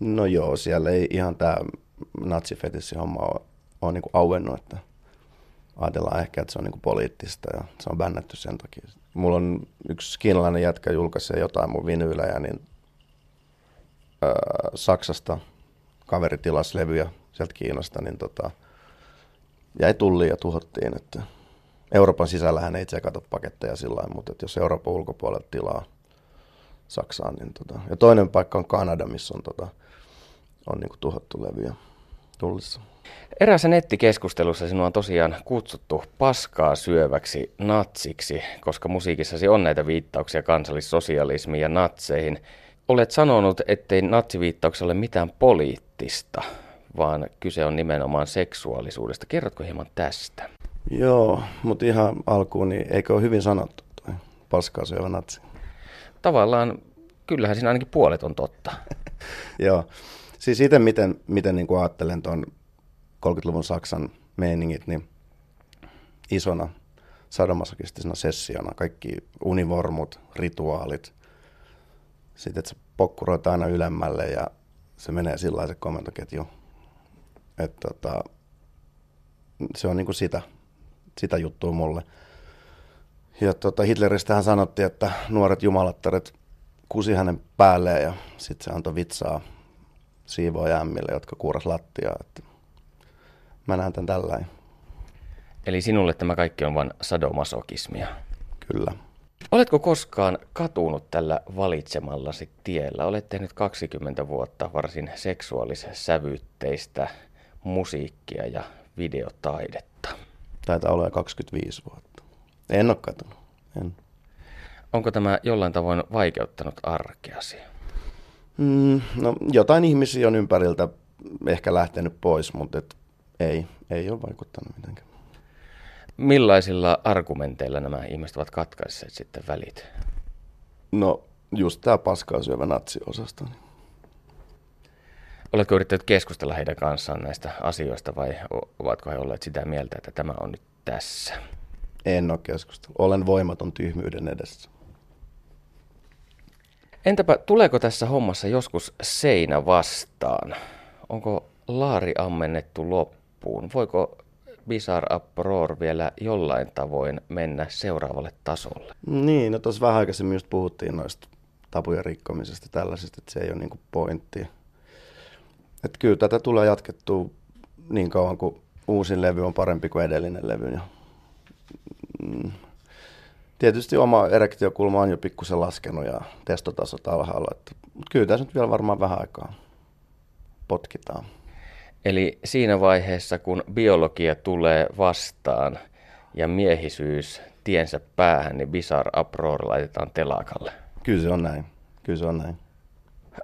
No joo, siellä ei ihan tämä natsifetissi homma ole, ole niin auennut, että ajatellaan ehkä, että se on niin kuin poliittista ja se on bännätty sen takia. Mulla on yksi kiinalainen jätkä julkaisee jotain mun vinyylejä, niin öö, Saksasta kaveri tilasi levyjä sieltä Kiinasta, niin tota, jäi tulliin ja tuhottiin. Että Euroopan sisällähän ei tsekata paketteja sillä lailla, mutta että jos Euroopan ulkopuolelta tilaa Saksaan, niin tota. Ja toinen paikka on Kanada, missä on, tota, on niin kuin tuhottu levyjä tullissa. Eräässä nettikeskustelussa sinua on tosiaan kutsuttu paskaa syöväksi natsiksi, koska musiikissasi on näitä viittauksia kansallissosialismiin ja natseihin. Olet sanonut, ettei natsiviittauksella ole mitään poliittista, vaan kyse on nimenomaan seksuaalisuudesta. Kerrotko hieman tästä? Joo, mutta ihan alkuun, niin eikö ole hyvin sanottu toi paskaa syövä natsi? Tavallaan, kyllähän siinä ainakin puolet on totta. Joo, siis itse miten, miten niin kuin ajattelen tuon 30-luvun Saksan meiningit, niin isona sadomasokistisena sessiona, kaikki univormut, rituaalit, sitten että se pokkuroit aina ylemmälle ja se menee sillä se komentoketju. Että tota, se on niinku sitä, sitä juttua mulle. Ja tota, Hitleristähän sanottiin, että nuoret jumalattaret kusi hänen päälleen ja sitten se antoi vitsaa siivoojämmille, jotka kuuras lattiaa. Että mä näen tämän tällainen. Eli sinulle tämä kaikki on vain sadomasokismia. Kyllä. Oletko koskaan katunut tällä valitsemallasi tiellä? Olet tehnyt 20 vuotta varsin seksuaalis-sävytteistä musiikkia ja videotaidetta. Taitaa olla jo 25 vuotta. En ole katunut. En. Onko tämä jollain tavoin vaikeuttanut arkeasi? Mm, no, jotain ihmisiä on ympäriltä ehkä lähtenyt pois, mutta et ei, ei ole vaikuttanut mitenkään. Millaisilla argumenteilla nämä ihmiset ovat katkaisseet sitten välit? No, just tämä paskaa syövä natsiosasto. Niin. Oletko yrittänyt keskustella heidän kanssaan näistä asioista vai ovatko he olleet sitä mieltä, että tämä on nyt tässä? En ole keskustellut. Olen voimaton tyhmyyden edessä. Entäpä tuleeko tässä hommassa joskus seinä vastaan? Onko laari ammennettu loppuun? Voiko Bizarre Uproar vielä jollain tavoin mennä seuraavalle tasolle? Niin, no tuossa vähän aikaisemmin just puhuttiin noista tapujen rikkomisesta tällaisesta, että se ei ole niinku pointti. Että kyllä tätä tulee jatkettua niin kauan kuin uusin levy on parempi kuin edellinen levy. Ja, mm, tietysti oma erektiokulma on jo pikkusen laskenut ja testotasot alhaalla. Että, mutta kyllä tässä nyt vielä varmaan vähän aikaa potkitaan. Eli siinä vaiheessa, kun biologia tulee vastaan ja miehisyys tiensä päähän, niin Bizarre Uproar laitetaan telakalle. Kyllä se on näin. Kyllä se on näin.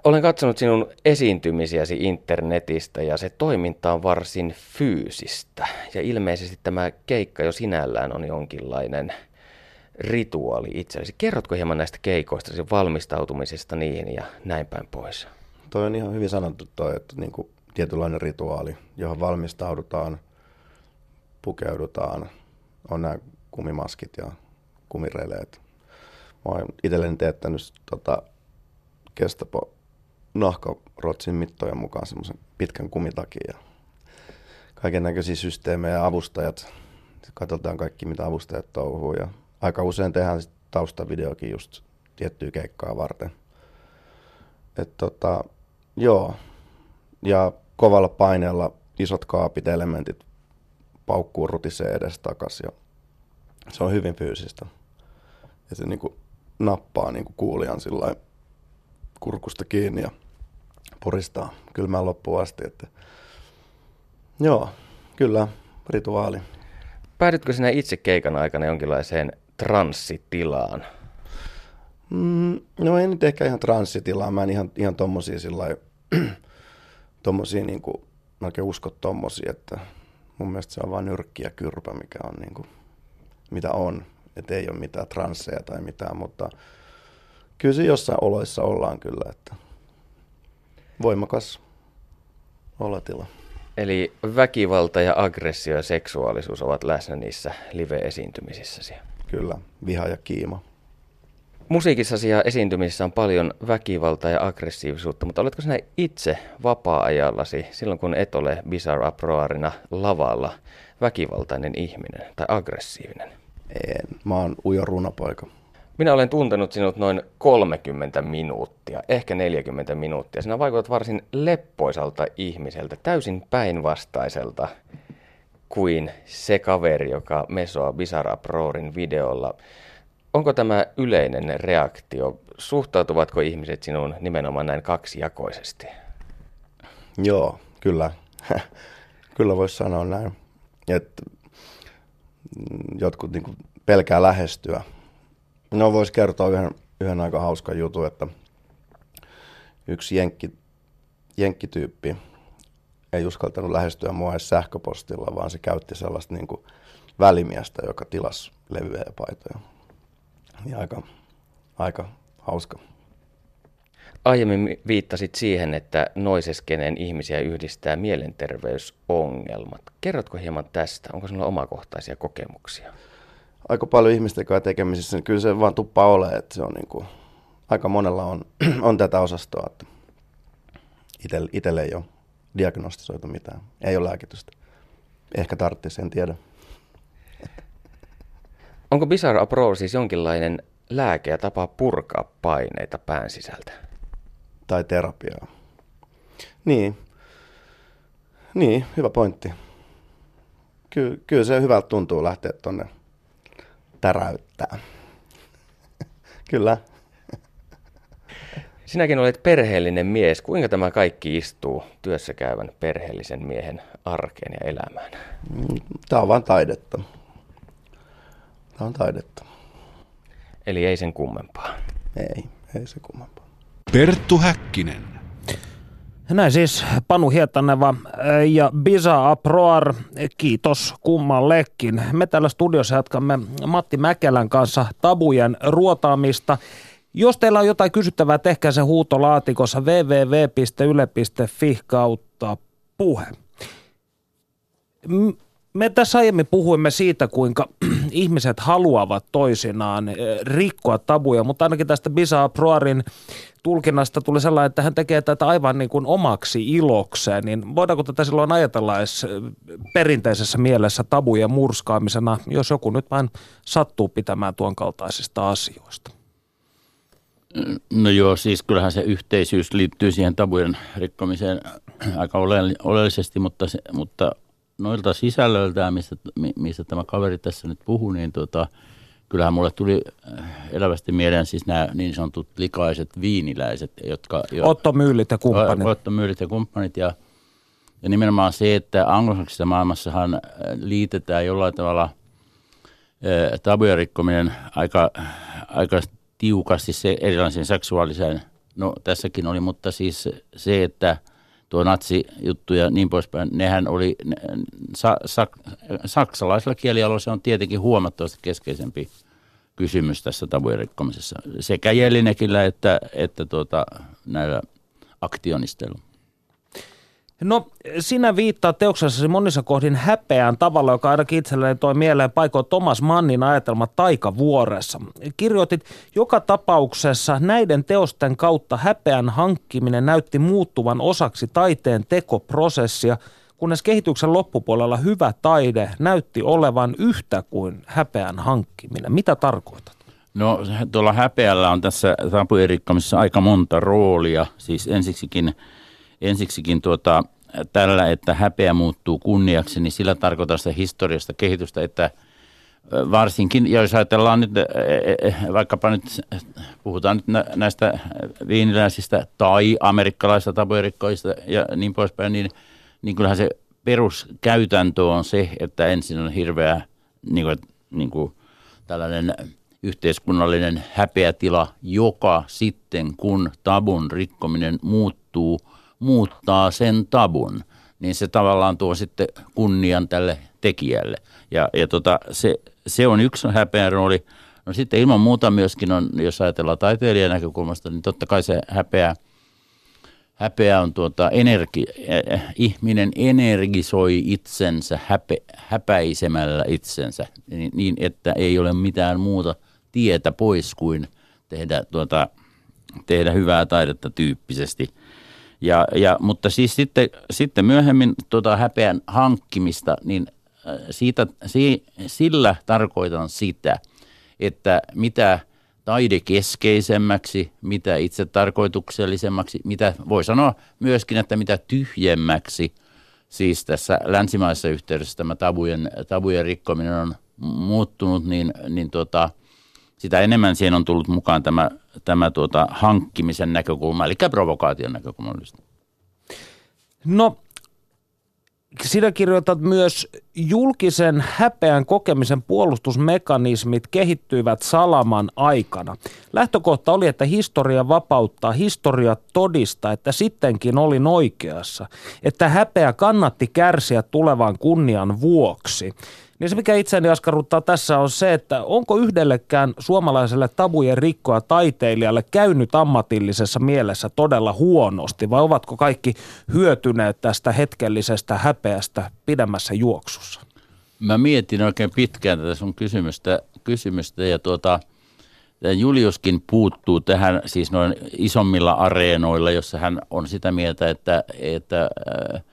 Olen katsonut sinun esiintymisiäsi internetistä ja se toiminta on varsin fyysistä. Ja ilmeisesti tämä keikka jo sinällään on jonkinlainen rituaali itsellesi. Kerrotko hieman näistä keikoista, sen valmistautumisesta niihin ja näin päin pois? Toi on ihan hyvin sanottu toi, että niin kuin tietynlainen rituaali, johon valmistaudutaan, pukeudutaan, on nämä kumimaskit ja kumireleet. Mä oon itselleni teettänyt tota, Kestapo nahkarotsin mittojen mukaan semmoisen pitkän kumitakin ja kaiken näköisiä systeemejä ja avustajat. Katsotaan kaikki, mitä avustajat touhuu ja aika usein tehdään taustavideokin just tiettyä keikkaa varten. Et tota, joo. Ja kovalla paineella isot kaapit, elementit paukkuu rutisee edes takas ja se on hyvin fyysistä. Ja se niinku nappaa niinku kuulijan sillä kurkusta kiinni ja puristaa kylmään loppuun asti. Että joo, kyllä, rituaali. Päädytkö sinä itse keikan aikana jonkinlaiseen transsitilaan? Mm, no en nyt ehkä ihan transsitilaan, mä en ihan, ihan tommosia sillä tommosia niinku, mä oikein usko tommosia, että mun mielestä se on vain nyrkki ja kyrpä, mikä on niinku, mitä on. Että ei ole mitään transseja tai mitään, mutta kyllä se jossain oloissa ollaan kyllä, että voimakas olotila. Eli väkivalta ja aggressio ja seksuaalisuus ovat läsnä niissä live-esiintymisissäsi. Kyllä, viha ja kiima. Musiikissasi ja esiintymisessä on paljon väkivaltaa ja aggressiivisuutta, mutta oletko sinä itse vapaa-ajallasi, silloin kun et ole Bizarre Uproarina lavalla, väkivaltainen ihminen tai aggressiivinen? En. Mä oon ujo runopoika. Minä olen tuntenut sinut noin 30 minuuttia, ehkä 40 minuuttia. Sinä vaikutat varsin leppoisalta ihmiseltä, täysin päinvastaiselta kuin se kaveri, joka mesoa Bizarre Prorin videolla. Onko tämä yleinen reaktio? Suhtautuvatko ihmiset sinuun nimenomaan näin kaksijakoisesti? Joo, kyllä. kyllä voisi sanoa näin. Että jotkut niin pelkää lähestyä. No voisi kertoa yhden, yhden aika hauskan jutun, että yksi jenkki, jenkkityyppi ei uskaltanut lähestyä mua edes sähköpostilla, vaan se käytti sellaista niin kuin välimiestä, joka tilasi levyjä ja paitoja. Niin aika, aika hauska. Aiemmin viittasit siihen, että noiseskenen ihmisiä yhdistää mielenterveysongelmat. Kerrotko hieman tästä? Onko sinulla omakohtaisia kokemuksia? Aika paljon ihmisten kanssa tekemisissä, niin kyllä se vaan tuppaa ole, että se on niin kuin, aika monella on, on tätä osastoa, että itselle, itselle ei ole diagnostisoitu mitään. Ei ole lääkitystä. Ehkä tarvitsisi, en tiedä. Onko Bizarre Approach siis jonkinlainen lääke ja tapa purkaa paineita pään sisältä? Tai terapiaa. Niin. Niin, hyvä pointti. Ky- kyllä se hyvältä tuntuu lähteä tuonne täräyttää. kyllä. Sinäkin olet perheellinen mies. Kuinka tämä kaikki istuu työssä käyvän perheellisen miehen arkeen ja elämään? Tämä on vain taidetta. Tämä on taidetta. Eli ei sen kummempaa. Ei, ei se kummempaa. Perttu Häkkinen. Näin siis Panu Hietaneva ja Bisa Aproar, kiitos kummallekin. Me täällä studiossa jatkamme Matti Mäkelän kanssa tabujen ruotaamista. Jos teillä on jotain kysyttävää, tehkää se huutolaatikossa www.yle.fi kautta puhe. Me tässä aiemmin puhuimme siitä, kuinka ihmiset haluavat toisinaan rikkoa tabuja, mutta ainakin tästä Bisa Proarin tulkinnasta tuli sellainen, että hän tekee tätä aivan niin kuin omaksi ilokseen, niin voidaanko tätä silloin ajatella edes perinteisessä mielessä tabujen murskaamisena, jos joku nyt vain sattuu pitämään tuon kaltaisista asioista? No joo, siis kyllähän se yhteisyys liittyy siihen tabujen rikkomiseen aika oleellisesti, mutta, se, mutta noilta sisällöiltä, mistä, mistä tämä kaveri tässä nyt puhuu, niin tota, kyllähän mulle tuli äh, elävästi mieleen siis nämä niin sanotut likaiset viiniläiset, jotka... Jo, Otto Myylit ja kumppanit. Otto Myylit ja kumppanit ja, ja nimenomaan se, että anglosaksisessa maailmassahan äh, liitetään jollain tavalla äh, tabujen rikkominen aika, aika tiukasti se erilaisiin seksuaaliseen, no tässäkin oli, mutta siis se, että tuo natsijuttu ja niin poispäin, nehän oli, ne, sa, sa, saksalaisella kielialoilla se on tietenkin huomattavasti keskeisempi kysymys tässä tabujen rikkomisessa, sekä Jelinekillä että, että tuota, näillä aktionisteilla. No sinä viittaa teoksessasi monissa kohdin häpeään tavalla, joka ainakin itselleni toi mieleen paikoin Thomas Mannin ajatelma Taikavuoressa. Kirjoitit, joka tapauksessa näiden teosten kautta häpeän hankkiminen näytti muuttuvan osaksi taiteen tekoprosessia, kunnes kehityksen loppupuolella hyvä taide näytti olevan yhtä kuin häpeän hankkiminen. Mitä tarkoitat? No tuolla häpeällä on tässä tapujen aika monta roolia. Siis ensiksikin ensiksikin tuota, tällä, että häpeä muuttuu kunniaksi, niin sillä tarkoittaa sitä historiasta kehitystä, että varsinkin, jos ajatellaan nyt, vaikkapa nyt, puhutaan nyt näistä viiniläisistä tai amerikkalaisista tapoerikkoista ja niin poispäin, niin, niin kyllähän se peruskäytäntö on se, että ensin on hirveä niin kuin, niin kuin tällainen yhteiskunnallinen häpeätila, joka sitten kun tabun rikkominen muuttuu – muuttaa sen tabun, niin se tavallaan tuo sitten kunnian tälle tekijälle. Ja, ja tota, se, se on yksi häpeän rooli. No sitten ilman muuta myöskin on, jos ajatellaan taiteilijan näkökulmasta, niin totta kai se häpeä, häpeä on tuota energi, äh, ihminen energisoi itsensä häpe, häpäisemällä itsensä niin, niin, että ei ole mitään muuta tietä pois kuin tehdä, tuota, tehdä hyvää taidetta tyyppisesti. Ja, ja, mutta siis sitten, sitten myöhemmin tuota häpeän hankkimista, niin siitä, si, sillä tarkoitan sitä, että mitä taidekeskeisemmäksi, mitä itse tarkoituksellisemmaksi, mitä voi sanoa myöskin, että mitä tyhjemmäksi, siis tässä länsimaisessa yhteydessä tämä tabujen, tabujen rikkominen on muuttunut, niin, niin tuota, sitä enemmän siihen on tullut mukaan tämä, tämä tuota, hankkimisen näkökulma, eli provokaation näkökulma. No sinä kirjoitat myös julkisen häpeän kokemisen puolustusmekanismit kehittyivät Salaman aikana. Lähtökohta oli, että historia vapauttaa, historia todistaa, että sittenkin olin oikeassa, että häpeä kannatti kärsiä tulevan kunnian vuoksi. Niin se, mikä itseäni askarruttaa tässä on se, että onko yhdellekään suomalaiselle tabujen rikkoa taiteilijalle käynyt ammatillisessa mielessä todella huonosti vai ovatko kaikki hyötyneet tästä hetkellisestä häpeästä pidemmässä juoksussa? Mä mietin oikein pitkään tätä sun kysymystä, kysymystä ja tuota, Juliuskin puuttuu tähän siis noin isommilla areenoilla, jossa hän on sitä mieltä, että, että äh,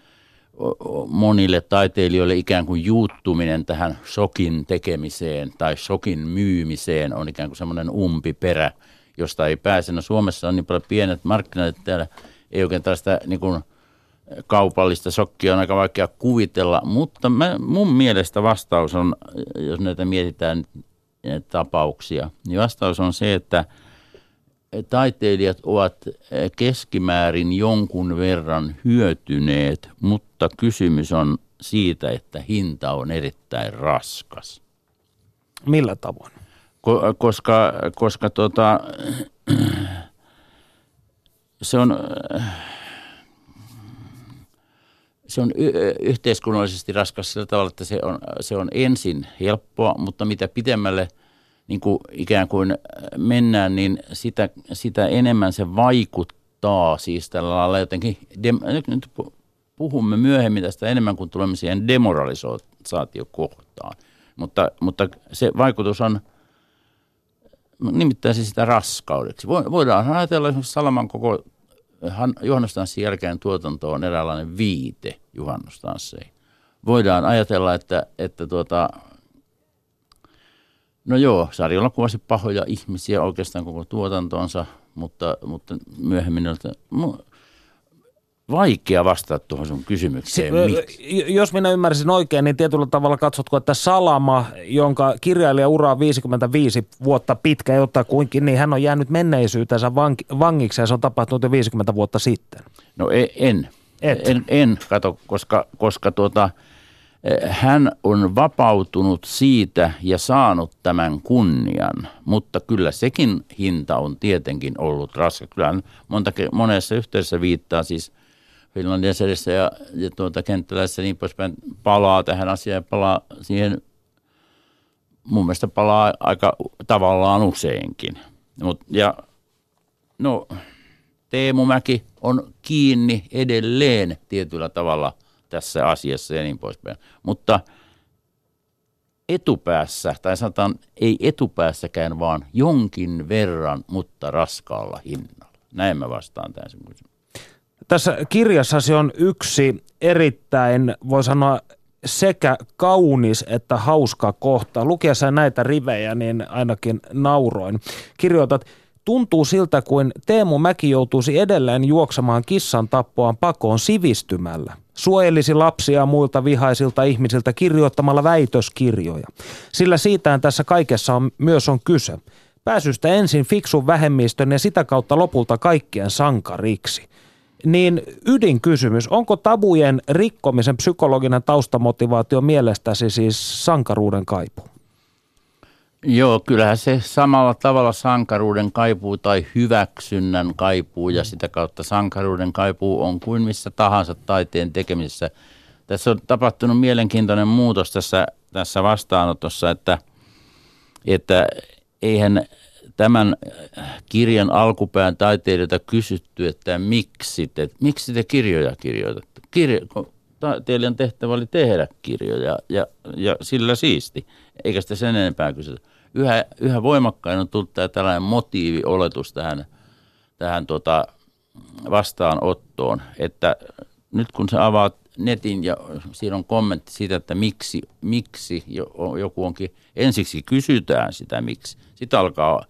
monille taiteilijoille ikään kuin juuttuminen tähän shokin tekemiseen tai shokin myymiseen on ikään kuin semmoinen umpiperä, josta ei pääse. No Suomessa on niin paljon pienet markkinat, että täällä ei oikein tällaista niin kuin kaupallista shokkia on aika vaikea kuvitella, mutta mä, mun mielestä vastaus on, jos näitä mietitään näitä tapauksia, niin vastaus on se, että – taiteilijat ovat eh, keskimäärin jonkun verran hyötyneet, mutta kysymys on siitä, että hinta on erittäin raskas. Millä tavoin? koska koska tota, se on, se on yhteiskunnallisesti raskas sillä tavalla, että se on, se on ensin helppoa, mutta mitä pitemmälle – niin kuin ikään kuin äh, mennään, niin sitä, sitä enemmän se vaikuttaa siis tällä lailla jotenkin, dem, nyt puhumme myöhemmin tästä enemmän kuin tulemme siihen demoralisaatiokohtaan, mutta, mutta se vaikutus on nimittäin sitä raskaudeksi. Voidaan ajatella esimerkiksi Salaman koko juhannustanssin jälkeen tuotanto on eräänlainen viite juhannustansseihin. Voidaan ajatella, että, että tuota, No joo, sarjalla kuvasi pahoja ihmisiä oikeastaan koko tuotantonsa, mutta, mutta myöhemmin että vaikea vastata tuohon sun kysymykseen. Miksi? Jos minä ymmärsin oikein, niin tietyllä tavalla katsotko, että Salama, jonka kirjailija ura on 55 vuotta pitkä, jotta kuinkin, niin hän on jäänyt menneisyytensä vank- vangiksi ja se on tapahtunut jo 50 vuotta sitten. No e- en. En, en, en kato, koska, koska tuota, hän on vapautunut siitä ja saanut tämän kunnian, mutta kyllä sekin hinta on tietenkin ollut raskas. Kyllä monta, monessa yhteydessä viittaa siis Finlandia sedessä ja, ja tuota, kenttäläisessä niin poispäin palaa tähän asiaan ja palaa siihen, mun mielestä palaa aika tavallaan useinkin. Mut, ja no, Teemu Mäki on kiinni edelleen tietyllä tavalla – tässä asiassa ja niin poispäin. Mutta etupäässä, tai sanotaan ei etupäässäkään, vaan jonkin verran, mutta raskaalla hinnalla. Näin mä vastaan tämän Tässä kirjassasi on yksi erittäin, voi sanoa, sekä kaunis että hauska kohta. Lukiessa näitä rivejä, niin ainakin nauroin. Kirjoitat, tuntuu siltä kuin Teemu Mäki joutuisi edelleen juoksemaan kissan tappoaan pakoon sivistymällä suojelisi lapsia muilta vihaisilta ihmisiltä kirjoittamalla väitöskirjoja. Sillä siitähän tässä kaikessa on, myös on kyse. Pääsystä ensin fiksun vähemmistön ja sitä kautta lopulta kaikkien sankariksi. Niin ydinkysymys, onko tabujen rikkomisen psykologinen taustamotivaatio mielestäsi siis sankaruuden kaipuu? Joo, kyllähän se samalla tavalla sankaruuden kaipuu tai hyväksynnän kaipuu ja sitä kautta sankaruuden kaipuu on kuin missä tahansa taiteen tekemisessä. Tässä on tapahtunut mielenkiintoinen muutos tässä, tässä vastaanotossa, että, että eihän tämän kirjan alkupään taiteilijoita kysytty, että miksi te, miksi te kirjoja kirjoitatte. Kirjo, taiteilijan tehtävä oli tehdä kirjoja ja, ja sillä siisti, eikä sitä sen enempää kysytä yhä, yhä voimakkain on tullut tämä tällainen motiivioletus tähän, tähän tota vastaanottoon, että nyt kun sä avaat netin ja siinä on kommentti siitä, että miksi, miksi joku onkin, ensiksi kysytään sitä miksi. Sitten alkaa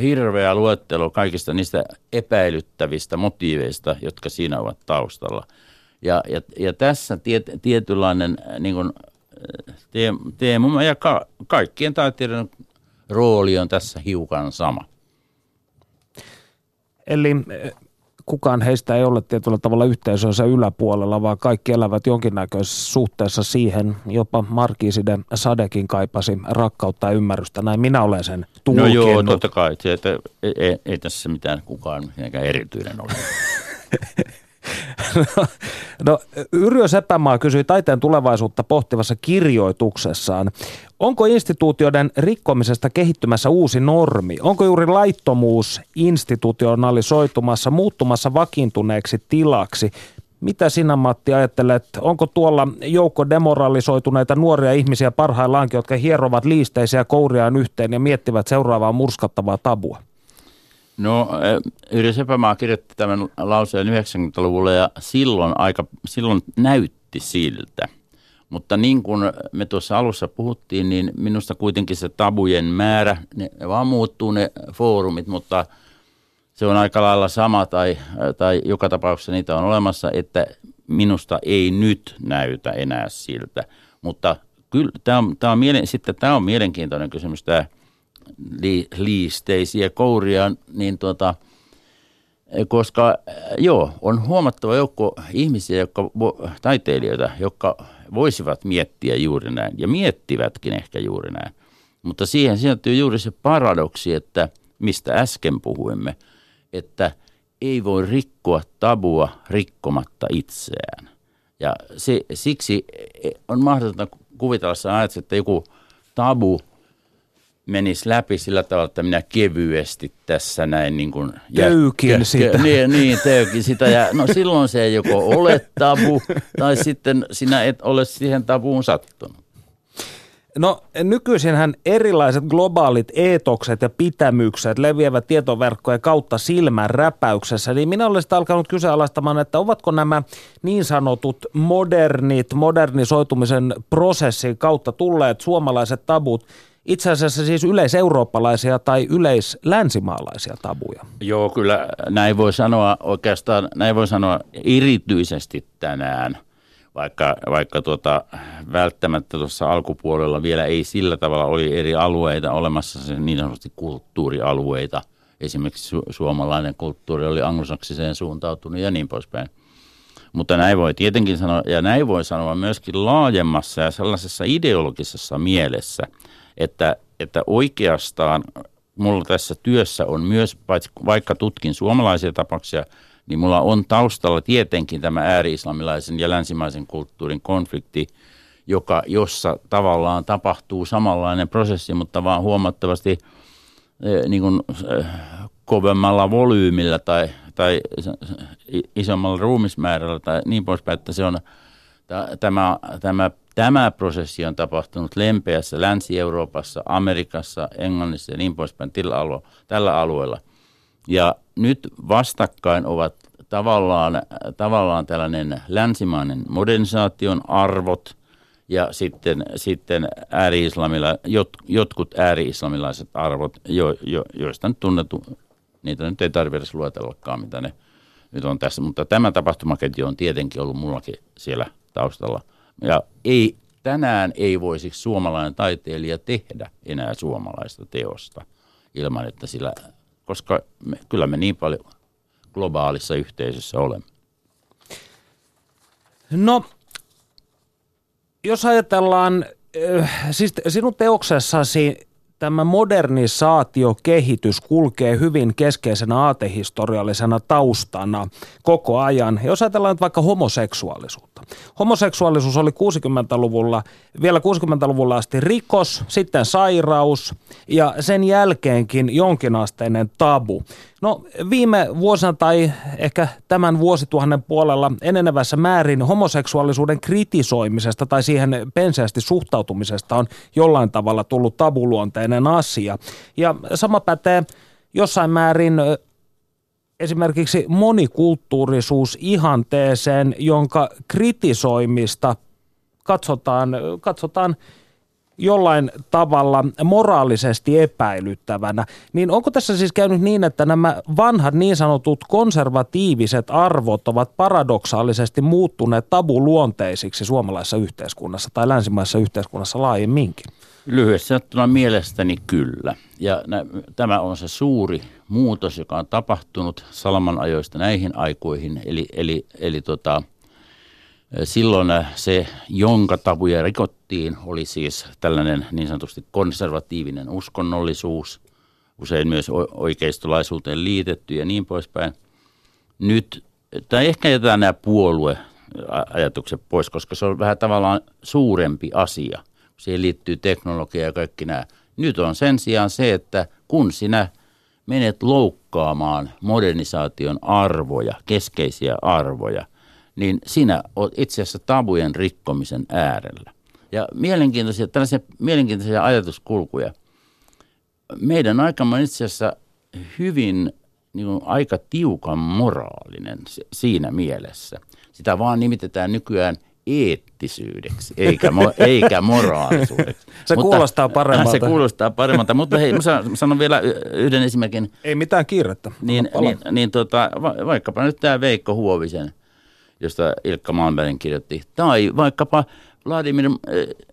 hirveä luettelo kaikista niistä epäilyttävistä motiiveista, jotka siinä ovat taustalla. Ja, ja, ja tässä tiet, tietynlainen niin kuin, Teemu ja ka, kaikkien taiteilijoiden rooli on tässä hiukan sama. Eli kukaan heistä ei ole tietyllä tavalla yhteisönsä yläpuolella, vaan kaikki elävät jonkinnäköisessä suhteessa siihen. Jopa Markiisiden Sadekin kaipasi rakkautta ja ymmärrystä. Näin minä olen sen tulkinnut. No joo, totta kai. Että ei, ei, ei tässä mitään kukaan erityinen ole. No, Yrjö Seppämaa kysyi taiteen tulevaisuutta pohtivassa kirjoituksessaan. Onko instituutioiden rikkomisesta kehittymässä uusi normi? Onko juuri laittomuus institutionalisoitumassa, muuttumassa vakiintuneeksi tilaksi? Mitä sinä Matti ajattelet, onko tuolla joukko demoralisoituneita nuoria ihmisiä parhaillaankin, jotka hierovat liisteisiä kouriaan yhteen ja miettivät seuraavaa murskattavaa tabua? No Yrjö Sepämaa kirjoitti tämän lauseen 90-luvulla ja silloin, aika, silloin näytti siltä. Mutta niin kuin me tuossa alussa puhuttiin, niin minusta kuitenkin se tabujen määrä, ne vaan muuttuu ne foorumit, mutta se on aika lailla sama tai, tai joka tapauksessa niitä on olemassa, että minusta ei nyt näytä enää siltä. Mutta kyllä tämä on, tämä on, mielen, sitten tämä on mielenkiintoinen kysymys, tämä li, liisteisiä kouria, niin tuota, koska joo, on huomattava joukko ihmisiä, jotka, taiteilijoita, jotka voisivat miettiä juuri näin ja miettivätkin ehkä juuri näin. Mutta siihen sisältyy juuri se paradoksi, että mistä äsken puhuimme, että ei voi rikkoa tabua rikkomatta itseään. Ja se, siksi on mahdotonta kuvitella, että joku tabu menisi läpi sillä tavalla, että minä kevyesti tässä näin niin kuin... Töykin ja, sitä. Niin, niin, töykin sitä. Ja, no silloin se ei joko ole tabu, tai sitten sinä et ole siihen tabuun sattunut. No nykyisinhän erilaiset globaalit eetokset ja pitämykset leviävät tietoverkkojen kautta silmän räpäyksessä, niin minä olisin alkanut kyseenalaistamaan, että ovatko nämä niin sanotut modernit, modernisoitumisen prosessin kautta tulleet suomalaiset tabut itse asiassa siis yleiseurooppalaisia tai yleislänsimaalaisia tabuja. Joo, kyllä näin voi sanoa oikeastaan, näin voi sanoa erityisesti tänään, vaikka, vaikka tuota, välttämättä tuossa alkupuolella vielä ei sillä tavalla oli eri alueita olemassa, niin sanotusti kulttuurialueita. Esimerkiksi su- suomalainen kulttuuri oli anglosaksiseen suuntautunut ja niin poispäin. Mutta näin voi tietenkin sanoa, ja näin voi sanoa myöskin laajemmassa ja sellaisessa ideologisessa mielessä – että, että oikeastaan mulla tässä työssä on myös, vaikka tutkin suomalaisia tapauksia, niin mulla on taustalla tietenkin tämä ääri-islamilaisen ja länsimaisen kulttuurin konflikti, joka, jossa tavallaan tapahtuu samanlainen prosessi, mutta vaan huomattavasti eh, niin kuin, eh, kovemmalla volyymilla tai, tai isommalla ruumismäärällä tai niin poispäin, että se on tämä, tämä Tämä prosessi on tapahtunut lempeässä Länsi-Euroopassa, Amerikassa, Englannissa ja niin poispäin tällä, alue, tällä alueella. Ja nyt vastakkain ovat tavallaan, tavallaan tällainen länsimainen modernisaation arvot ja sitten, sitten ääri-islamila, jot, jotkut ääri-islamilaiset arvot, jo, jo, joista nyt tunnettu, niitä nyt ei tarvitse luetellakaan, mitä ne nyt on tässä. Mutta tämä tapahtumaketju on tietenkin ollut mullakin siellä taustalla – ja ei, tänään ei voisi suomalainen taiteilija tehdä enää suomalaista teosta ilman, että sillä, koska me, kyllä me niin paljon globaalissa yhteisössä olemme. No, jos ajatellaan, äh, siis sinun teoksessasi tämä modernisaatiokehitys kulkee hyvin keskeisenä aatehistoriallisena taustana koko ajan. Jos ajatellaan nyt vaikka homoseksuaalisuutta. Homoseksuaalisuus oli 60-luvulla, vielä 60-luvulla asti rikos, sitten sairaus ja sen jälkeenkin jonkinasteinen tabu. No viime vuosina tai ehkä tämän vuosituhannen puolella enenevässä määrin homoseksuaalisuuden kritisoimisesta tai siihen penseästi suhtautumisesta on jollain tavalla tullut tabuluonteinen keskeinen asia. Ja sama pätee jossain määrin esimerkiksi monikulttuurisuus ihanteeseen, jonka kritisoimista katsotaan, katsotaan jollain tavalla moraalisesti epäilyttävänä, niin onko tässä siis käynyt niin, että nämä vanhat niin sanotut konservatiiviset arvot ovat paradoksaalisesti muuttuneet tabuluonteisiksi suomalaisessa yhteiskunnassa tai länsimaisessa yhteiskunnassa laajemminkin? Lyhyesti sanottuna mielestäni kyllä. Ja nä, tämä on se suuri muutos, joka on tapahtunut Salman ajoista näihin aikoihin. Eli, eli, eli tota, silloin se, jonka tabuja rikottiin, oli siis tällainen niin sanotusti konservatiivinen uskonnollisuus, usein myös oikeistolaisuuteen liitetty ja niin poispäin. Nyt, tai ehkä jätetään nämä puolueajatukset pois, koska se on vähän tavallaan suurempi asia – siihen liittyy teknologia ja kaikki nämä. Nyt on sen sijaan se, että kun sinä menet loukkaamaan modernisaation arvoja, keskeisiä arvoja, niin sinä olet itse asiassa tabujen rikkomisen äärellä. Ja mielenkiintoisia, tällaisia mielenkiintoisia ajatuskulkuja. Meidän aikamme on itse asiassa hyvin niin kuin aika tiukan moraalinen siinä mielessä. Sitä vaan nimitetään nykyään eettisyydeksi, eikä, mo, eikä moraalisuudeksi. se mutta, kuulostaa paremmalta. Se kuulostaa paremmalta, mutta hei, mä sanon vielä yhden esimerkin. Ei mitään kiirettä. Niin, niin, niin tota, vaikkapa nyt tämä Veikko Huovisen, josta Ilkka Malmberg kirjoitti, tai vaikkapa Vladimir,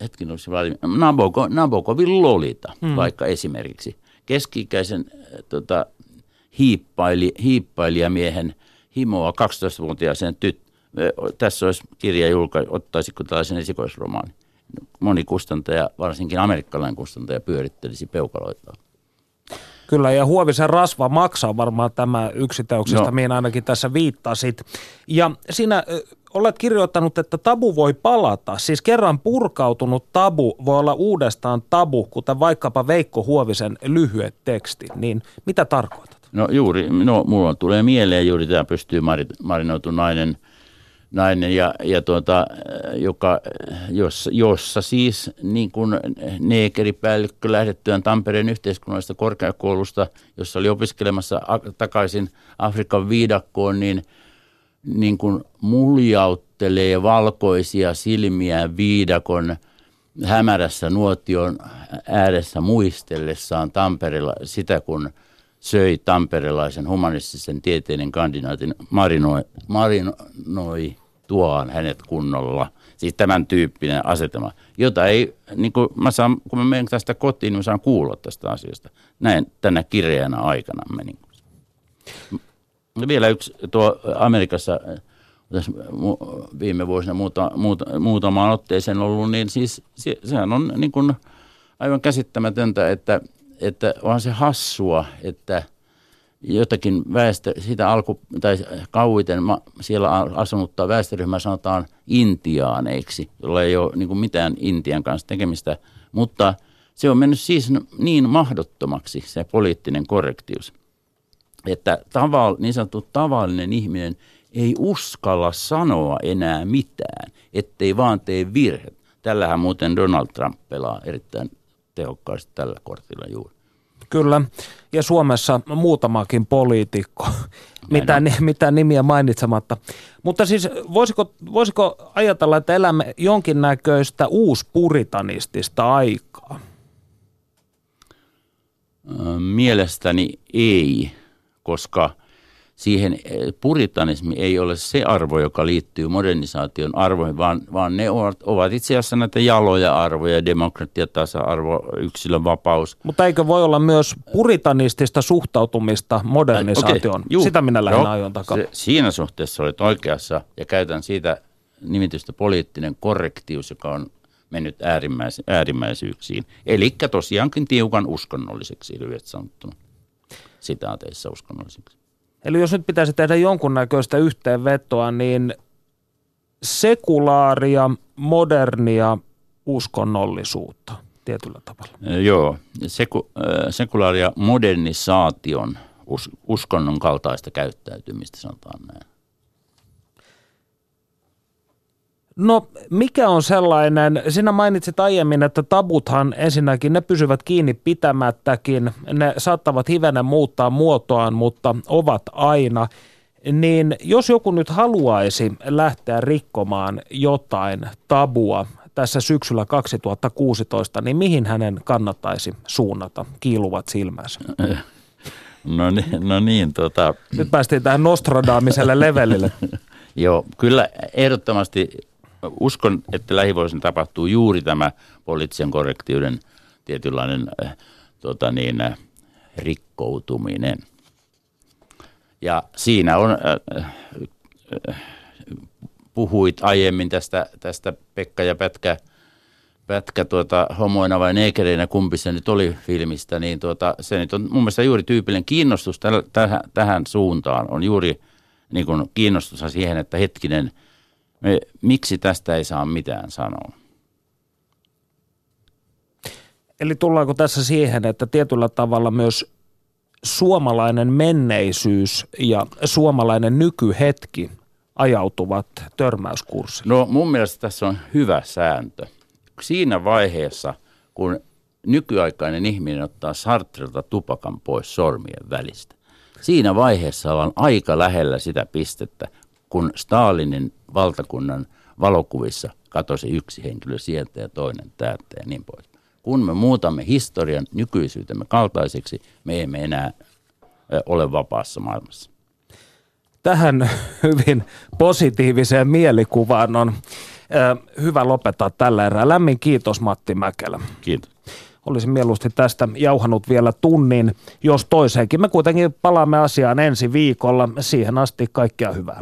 hetken olisi Vladimir, Naboko, Nabokovin Lolita, hmm. vaikka esimerkiksi. Keski-ikäisen tota, hiippaili, hiippailijamiehen himoa 12-vuotiaaseen tyttöön tässä olisi kirja julka, ottaisiko tällaisen esikoisromaanin. Moni kustantaja, varsinkin amerikkalainen kustantaja, pyörittelisi peukaloita. Kyllä, ja Huovisen rasva maksaa varmaan tämä yksiteoksesta, no. mihin ainakin tässä viittasit. Ja sinä olet kirjoittanut, että tabu voi palata. Siis kerran purkautunut tabu voi olla uudestaan tabu, kuten vaikkapa Veikko Huovisen lyhyet teksti. Niin mitä tarkoitat? No juuri, no, mulla tulee mieleen juuri tämä pystyy marinoitu nainen – nainen, ja, ja tuota, joka, jossa, jossa siis niin kuin neekeripäällikkö lähdettyään Tampereen yhteiskunnallisesta korkeakoulusta, jossa oli opiskelemassa takaisin Afrikan viidakkoon, niin, niin kuin muljauttelee valkoisia silmiä viidakon hämärässä nuotion ääressä muistellessaan Tampereella sitä, kun söi tamperelaisen humanistisen tieteiden kandidaatin marinoi, marinoi tuohan hänet kunnolla. Siis tämän tyyppinen asetelma, jota ei, niin kuin mä saan, kun mä menen tästä kotiin, niin mä saan kuulla tästä asiasta. Näin tänä kireänä aikana. Niin Vielä yksi tuo Amerikassa viime vuosina muuta, muuta, muutamaan otteeseen ollut, niin siis se, sehän on niin kuin aivan käsittämätöntä, että, että onhan se hassua, että – jotakin väestö, sitä alku, tai kauiten siellä asunutta väestöryhmää sanotaan intiaaneiksi, jolla ei ole niin mitään Intian kanssa tekemistä, mutta se on mennyt siis niin mahdottomaksi se poliittinen korrektius, että taval, niin sanottu tavallinen ihminen ei uskalla sanoa enää mitään, ettei vaan tee virhe. Tällähän muuten Donald Trump pelaa erittäin tehokkaasti tällä kortilla juuri. Kyllä, ja Suomessa muutamakin poliitikko, mitä, mitä nimiä mainitsematta. Mutta siis voisiko, voisiko ajatella, että elämme jonkinnäköistä uuspuritanistista aikaa? Mielestäni ei, koska – siihen eh, puritanismi ei ole se arvo, joka liittyy modernisaation arvoihin, vaan, vaan ne ovat, ovat itse asiassa näitä jaloja arvoja, demokratia, tasa-arvo, yksilön vapaus. Mutta eikö voi olla myös puritanistista suhtautumista modernisaatioon? Okay, Sitä minä lähden ajoin takaa. Se, siinä suhteessa olet oikeassa ja käytän siitä nimitystä poliittinen korrektius, joka on mennyt äärimmäis- äärimmäisyyksiin. Eli tosiaankin tiukan uskonnolliseksi lyhyesti sanottuna. Sitaateissa uskonnolliseksi. Eli jos nyt pitäisi tehdä jonkunnäköistä yhteenvetoa, niin sekulaaria, modernia uskonnollisuutta tietyllä tavalla. Joo, Seku, sekulaaria modernisaation us, uskonnon kaltaista käyttäytymistä, sanotaan näin. No mikä on sellainen, sinä mainitsit aiemmin, että tabuthan ensinnäkin ne pysyvät kiinni pitämättäkin, ne saattavat hivenen muuttaa muotoaan, mutta ovat aina. Niin jos joku nyt haluaisi lähteä rikkomaan jotain tabua tässä syksyllä 2016, niin mihin hänen kannattaisi suunnata kiiluvat silmänsä? No niin, no niin tota... Nyt päästiin tähän Nostradaamiselle levelille. Joo, kyllä ehdottomasti uskon, että lähivuosina tapahtuu juuri tämä poliittisen korrektiuden tietynlainen äh, tota niin, äh, rikkoutuminen. Ja siinä on, äh, äh, puhuit aiemmin tästä, tästä Pekka ja Pätkä, pätkä tuota, homoina vai neekereinä, kumpi se nyt oli filmistä, niin tuota, se nyt on mun mielestä juuri tyypillinen kiinnostus tähän, tähän suuntaan on juuri niin kuin kiinnostus siihen, että hetkinen – me, miksi tästä ei saa mitään sanoa? Eli tullaanko tässä siihen, että tietyllä tavalla myös suomalainen menneisyys ja suomalainen nykyhetki ajautuvat törmäyskurssiin? No mun mielestä tässä on hyvä sääntö. Siinä vaiheessa, kun nykyaikainen ihminen ottaa Sartrilta tupakan pois sormien välistä, siinä vaiheessa ollaan aika lähellä sitä pistettä, kun Stalinin valtakunnan valokuvissa katosi yksi henkilö sieltä ja toinen täältä ja niin pois. Kun me muutamme historian nykyisyytemme kaltaiseksi, me emme enää ole vapaassa maailmassa. Tähän hyvin positiiviseen mielikuvaan on hyvä lopettaa tällä erää. Lämmin kiitos Matti Mäkelä. Kiitos. Olisin mieluusti tästä jauhanut vielä tunnin, jos toiseenkin. Me kuitenkin palaamme asiaan ensi viikolla. Siihen asti kaikkea hyvää.